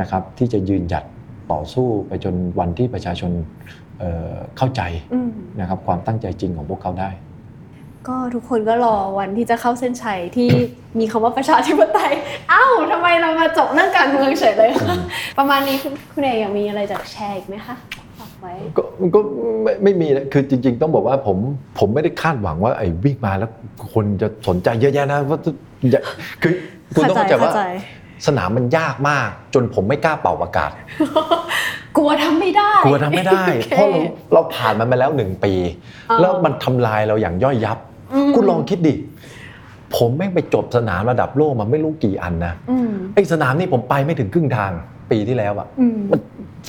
นะครับ ที่จะยืนหยัดต่อสู้ไปจนวันที่ประชาชนเเข้าใจนะครับความตั้งใจจริงของพวกเขาได้ ก็ทุกคนก็รอวันที่จะเข้าเส้นชัยที่มีคำว่าประชาธิปไตยเอ้าทำไมเรามาจบเรื่องการเมืองเฉยเลยคะประมาณนี้คุณคุณเอกยากมีอะไรจะแชร์อีกไหมคะ ฝากไว้ก็ก็ไม่ไม่มีนะคือจริง ๆ ต้องบอกว่าผมผมไม่ได้คาดหวังว่าไอ้วิ่งมาแล้วคนจะสนใจเยอะแยะนะว่าจะคือคุณต้องเข้าใจว่าเข้าใจสนามมันยากมาก จนผมไม่กล้าเป่าประกาศ กลัวทำไม่ได้ กลัวทำไม่ได้โอเคเพราะเราเราผ่านมันมาแล้วหนึ่งปี เออ แล้วมันทำลายเราอย่างย่อยยับมคุณลองคิดดิ ผมแม่งไปจบสนามระดับโลกมาไม่รู้กี่อันนะอืมไอ้สนามนี่ผมไปไม่ถึงครึ่งทาง ปีที่แล้วอะอืมมัน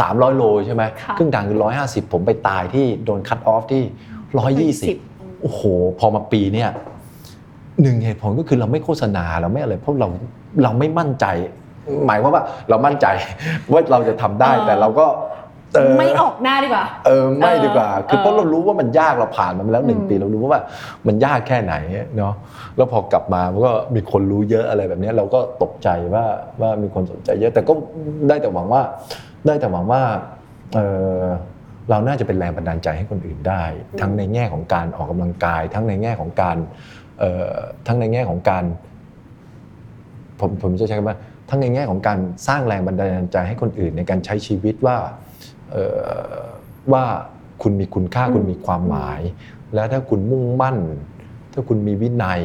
สามร้อยโลใช่ไหมค่ะครึ่งทางคือร้อยห้าสิบผมไปตายที่โดนคัตออฟที่ร้อยยี่สิบโอ้โห พอมาปีเนี้ยหนึ่งเหตุผลก็คือเราไม่โฆษณาเราไม่อะไรเพราะเราเราไม่มั่นใจ หมายความว่าเรามั่นใจว่าเราจะทำได้เออแต่เราก็เไม่ออกหน้าดีกว่า เออไม่ดีกว่าเออคือเพราะเออเรารู้ว่ามันยากเราผ่านมันมาแล้วหนึ่งอืมปีเรารู้ว่ามันยากแค่ไหนเนาะแล้วพอกลับมามันก็มีคนรู้เยอะอะไรแบบเนี้ยเราก็ตกใจว่าว่ามีคนสนใจเยอะ แต่ก็ได้แต่หวังว่า ได้แต่หวังว่าเออเราน่าจะเป็นแรงบันดาลใจให้คนอื่นได้ ทั้งในแง่ของการออกกำลังกาย ทั้งในแง่ของการเอ่อทั้งในแง่ของการผมผมจะใช้คำว่าทั้งในแง่ของการสร้างแรงบันดาลใจให้คนอื่นในการใช้ชีวิตว่าเอ่อ ว่าคุณมีคุณค่าอืมคุณมีความหมาย และถ้าคุณมุ่งมั่น ถ้าคุณมีวินัย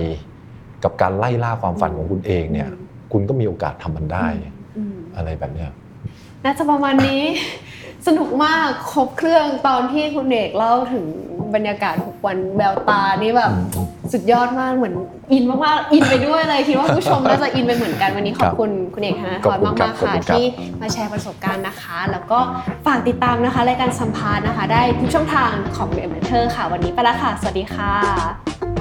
กับการไล่ล่าความฝันของคุณเองเนี่ย คุณก็มีโอกาสทำมันได้อืมอะไรแบบเนี้ยน่าจะประมาณนี้ สนุกมากครบเครื่องตอนที่คุณเอกเล่าถึงบรรยากาศหกวันแววตานี่แบบอืมสุดยอดมากเหมือนอินมากๆอินไปด้วยเลยคิดว่าผู้ชมน่าจะอินไปเหมือนกันวันนี้ขอบคุณคุณเอกธนาธขอบรคุณมากครับๆค่ะขอบคุณครับที่มาแชร์ประสบการณ์นะคะ แล้วก็ฝากติดตามนะคะรายการสัมภาษณ์นะคะ ได้ทุกช่องทางของเดอะเมเทอร์ค่ะ วันนี้ไปแล้วค่ะ สวัสดีค่ะ